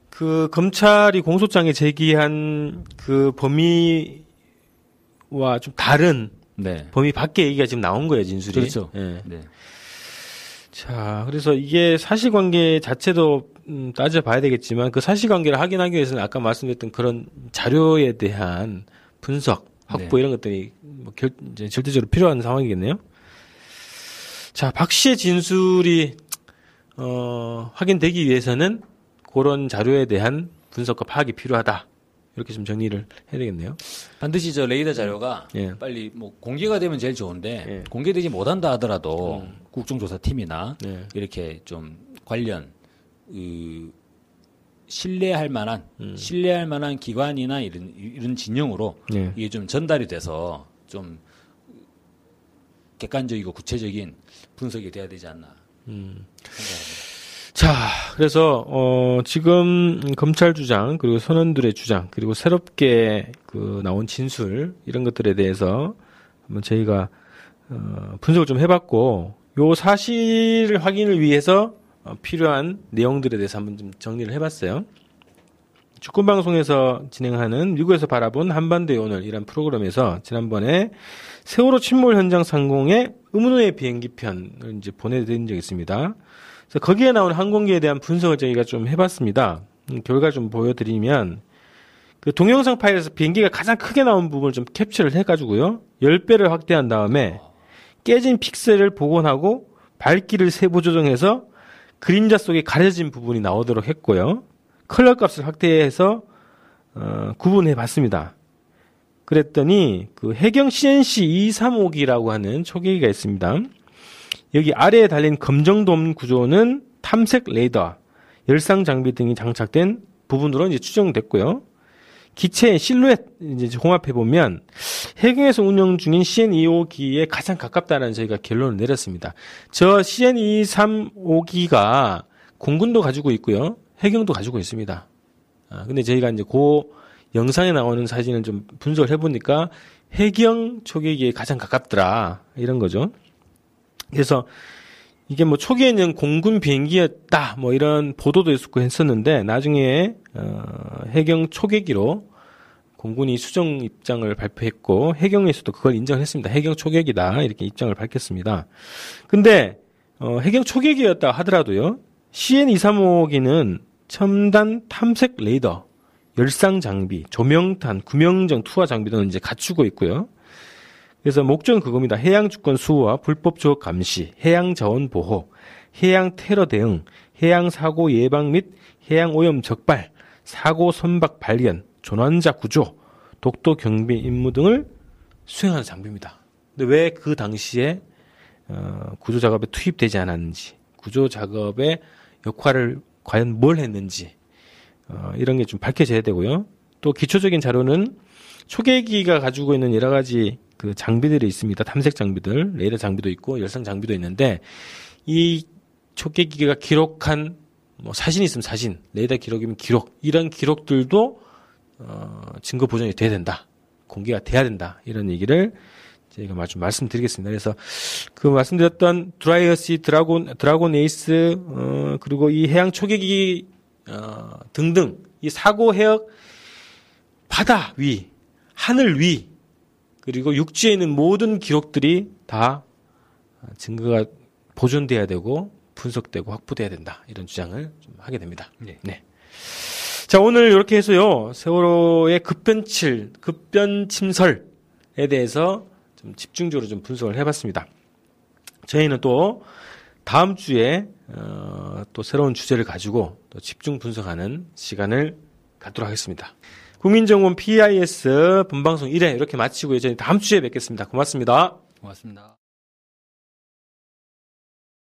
그 검찰이 공소장에 제기한 그 범위와 좀 다른 네. 범위 밖의 얘기가 지금 나온 거예요, 진술이. 그렇죠. 예. 네. 자, 그래서 이게 사실관계 자체도 음, 따져봐야 되겠지만 그 사실관계를 확인하기 위해서는 아까 말씀드렸던 그런 자료에 대한 분석, 확보 네. 이런 것들이 뭐 결, 이제 절대적으로 필요한 상황이겠네요. 자, 박 씨의 진술이 어, 확인되기 위해서는 그런 자료에 대한 분석과 파악이 필요하다. 이렇게 좀 정리를 해야 되겠네요. 반드시 저 레이더 자료가 예. 빨리 뭐 공개가 되면 제일 좋은데 예. 공개되지 못한다 하더라도 국정조사팀이나 네. 이렇게 좀 관련 그 신뢰할 만한 음. 신뢰할 만한 기관이나 이런 이런 진영으로 네. 이게 좀 전달이 돼서 좀 객관적이고 구체적인 분석이 돼야 되지 않나 음. 생각합니다. 자, 그래서 어 지금 검찰 주장 그리고 선원들의 주장 그리고 새롭게 그 나온 진술 이런 것들에 대해서 한번 저희가 어 분석을 좀 해봤고 요 사실 확인을 위해서 어, 필요한 내용들에 대해서 한번 좀 정리를 해봤어요. 축구 방송에서 진행하는 미국에서 바라본 한반도의 오늘 이란 프로그램에서 지난번에 세월호 침몰 현장 상공의 의문의 비행기 편을 이제 보내드린 적이 있습니다. 그래서 거기에 나온 항공기에 대한 분석을 저희가 좀 해봤습니다. 음, 결과 좀 보여드리면 그 동영상 파일에서 비행기가 가장 크게 나온 부분을 좀 캡처를 해가지고요. 10배를 확대한 다음에 깨진 픽셀을 복원하고 밝기를 세부 조정해서 그림자 속에 가려진 부분이 나오도록 했고요. 컬러 값을 확대해서 어, 구분해 봤습니다. 그랬더니 그 해경 CNC 235기라고 하는 초계기가 있습니다. 여기 아래에 달린 검정돔 구조는 탐색 레이더, 열상 장비 등이 장착된 부분으로 이제 추정됐고요. 기체의 실루엣 이제 홍합해 보면 해경에서 운영 중인 CN255기에 가장 가깝다는 저희가 결론을 내렸습니다. 저 CN235기가 공군도 가지고 있고요. 해경도 가지고 있습니다. 아, 근데 저희가 이제 그 영상에 나오는 사진을 좀 분석을 해보니까 해경 초계기에 가장 가깝더라. 이런 거죠. 그래서 이게 뭐 초기에는 공군 비행기였다 뭐 이런 보도도 있었고 했었는데 나중에 어, 해경 초계기로 공군이 수정 입장을 발표했고 해경에서도 그걸 인정했습니다. 해경 초계기다 이렇게 입장을 밝혔습니다. 근데 어, 해경 초계기였다 하더라도요. CN235기는 첨단 탐색 레이더, 열상 장비, 조명탄, 구명정 투하 장비 등을 이제 갖추고 있고요. 그래서 목적은 그겁니다. 해양 주권 수호와 불법 조업 감시, 해양 자원 보호, 해양 테러 대응, 해양 사고 예방 및 해양 오염 적발, 사고 선박 발견, 조난자 구조, 독도 경비 임무 등을 수행하는 장비입니다. 근데 왜 그 당시에 어, 구조 작업에 투입되지 않았는지, 구조 작업의 역할을 과연 뭘 했는지 어, 이런 게 좀 밝혀져야 되고요. 또 기초적인 자료는 초계기가 가지고 있는 여러 가지 그 장비들이 있습니다. 탐색 장비들, 레이더 장비도 있고 열상 장비도 있는데 이 초계기가 기록한 뭐 사진이 있으면 사진, 레이더 기록이면 기록 이런 기록들도 어, 증거 보존이 돼야 된다. 공개가 돼야 된다. 이런 얘기를 저희가 좀 말씀드리겠습니다. 그래서 그 말씀드렸던 둘라에이스 드라곤 드라곤 에이스 어, 그리고 이 해양 초계기 어, 등등 이 사고 해역 바다 위, 하늘 위 그리고 육지에 있는 모든 기록들이 다 증거가 보존돼야 되고 분석되고 확보돼야 된다 이런 주장을 좀 하게 됩니다. 네. 자 오늘 이렇게 해서요 세월호의 급변칠 급변 침설에 대해서 좀 집중적으로 좀 분석을 해봤습니다. 저희는 또 다음 주에 어, 또 새로운 주제를 가지고 또 집중 분석하는 시간을 갖도록 하겠습니다. 국민정원 PIS 본방송 1회 이렇게 마치고 저희 다음 주에 뵙겠습니다. 고맙습니다. 고맙습니다.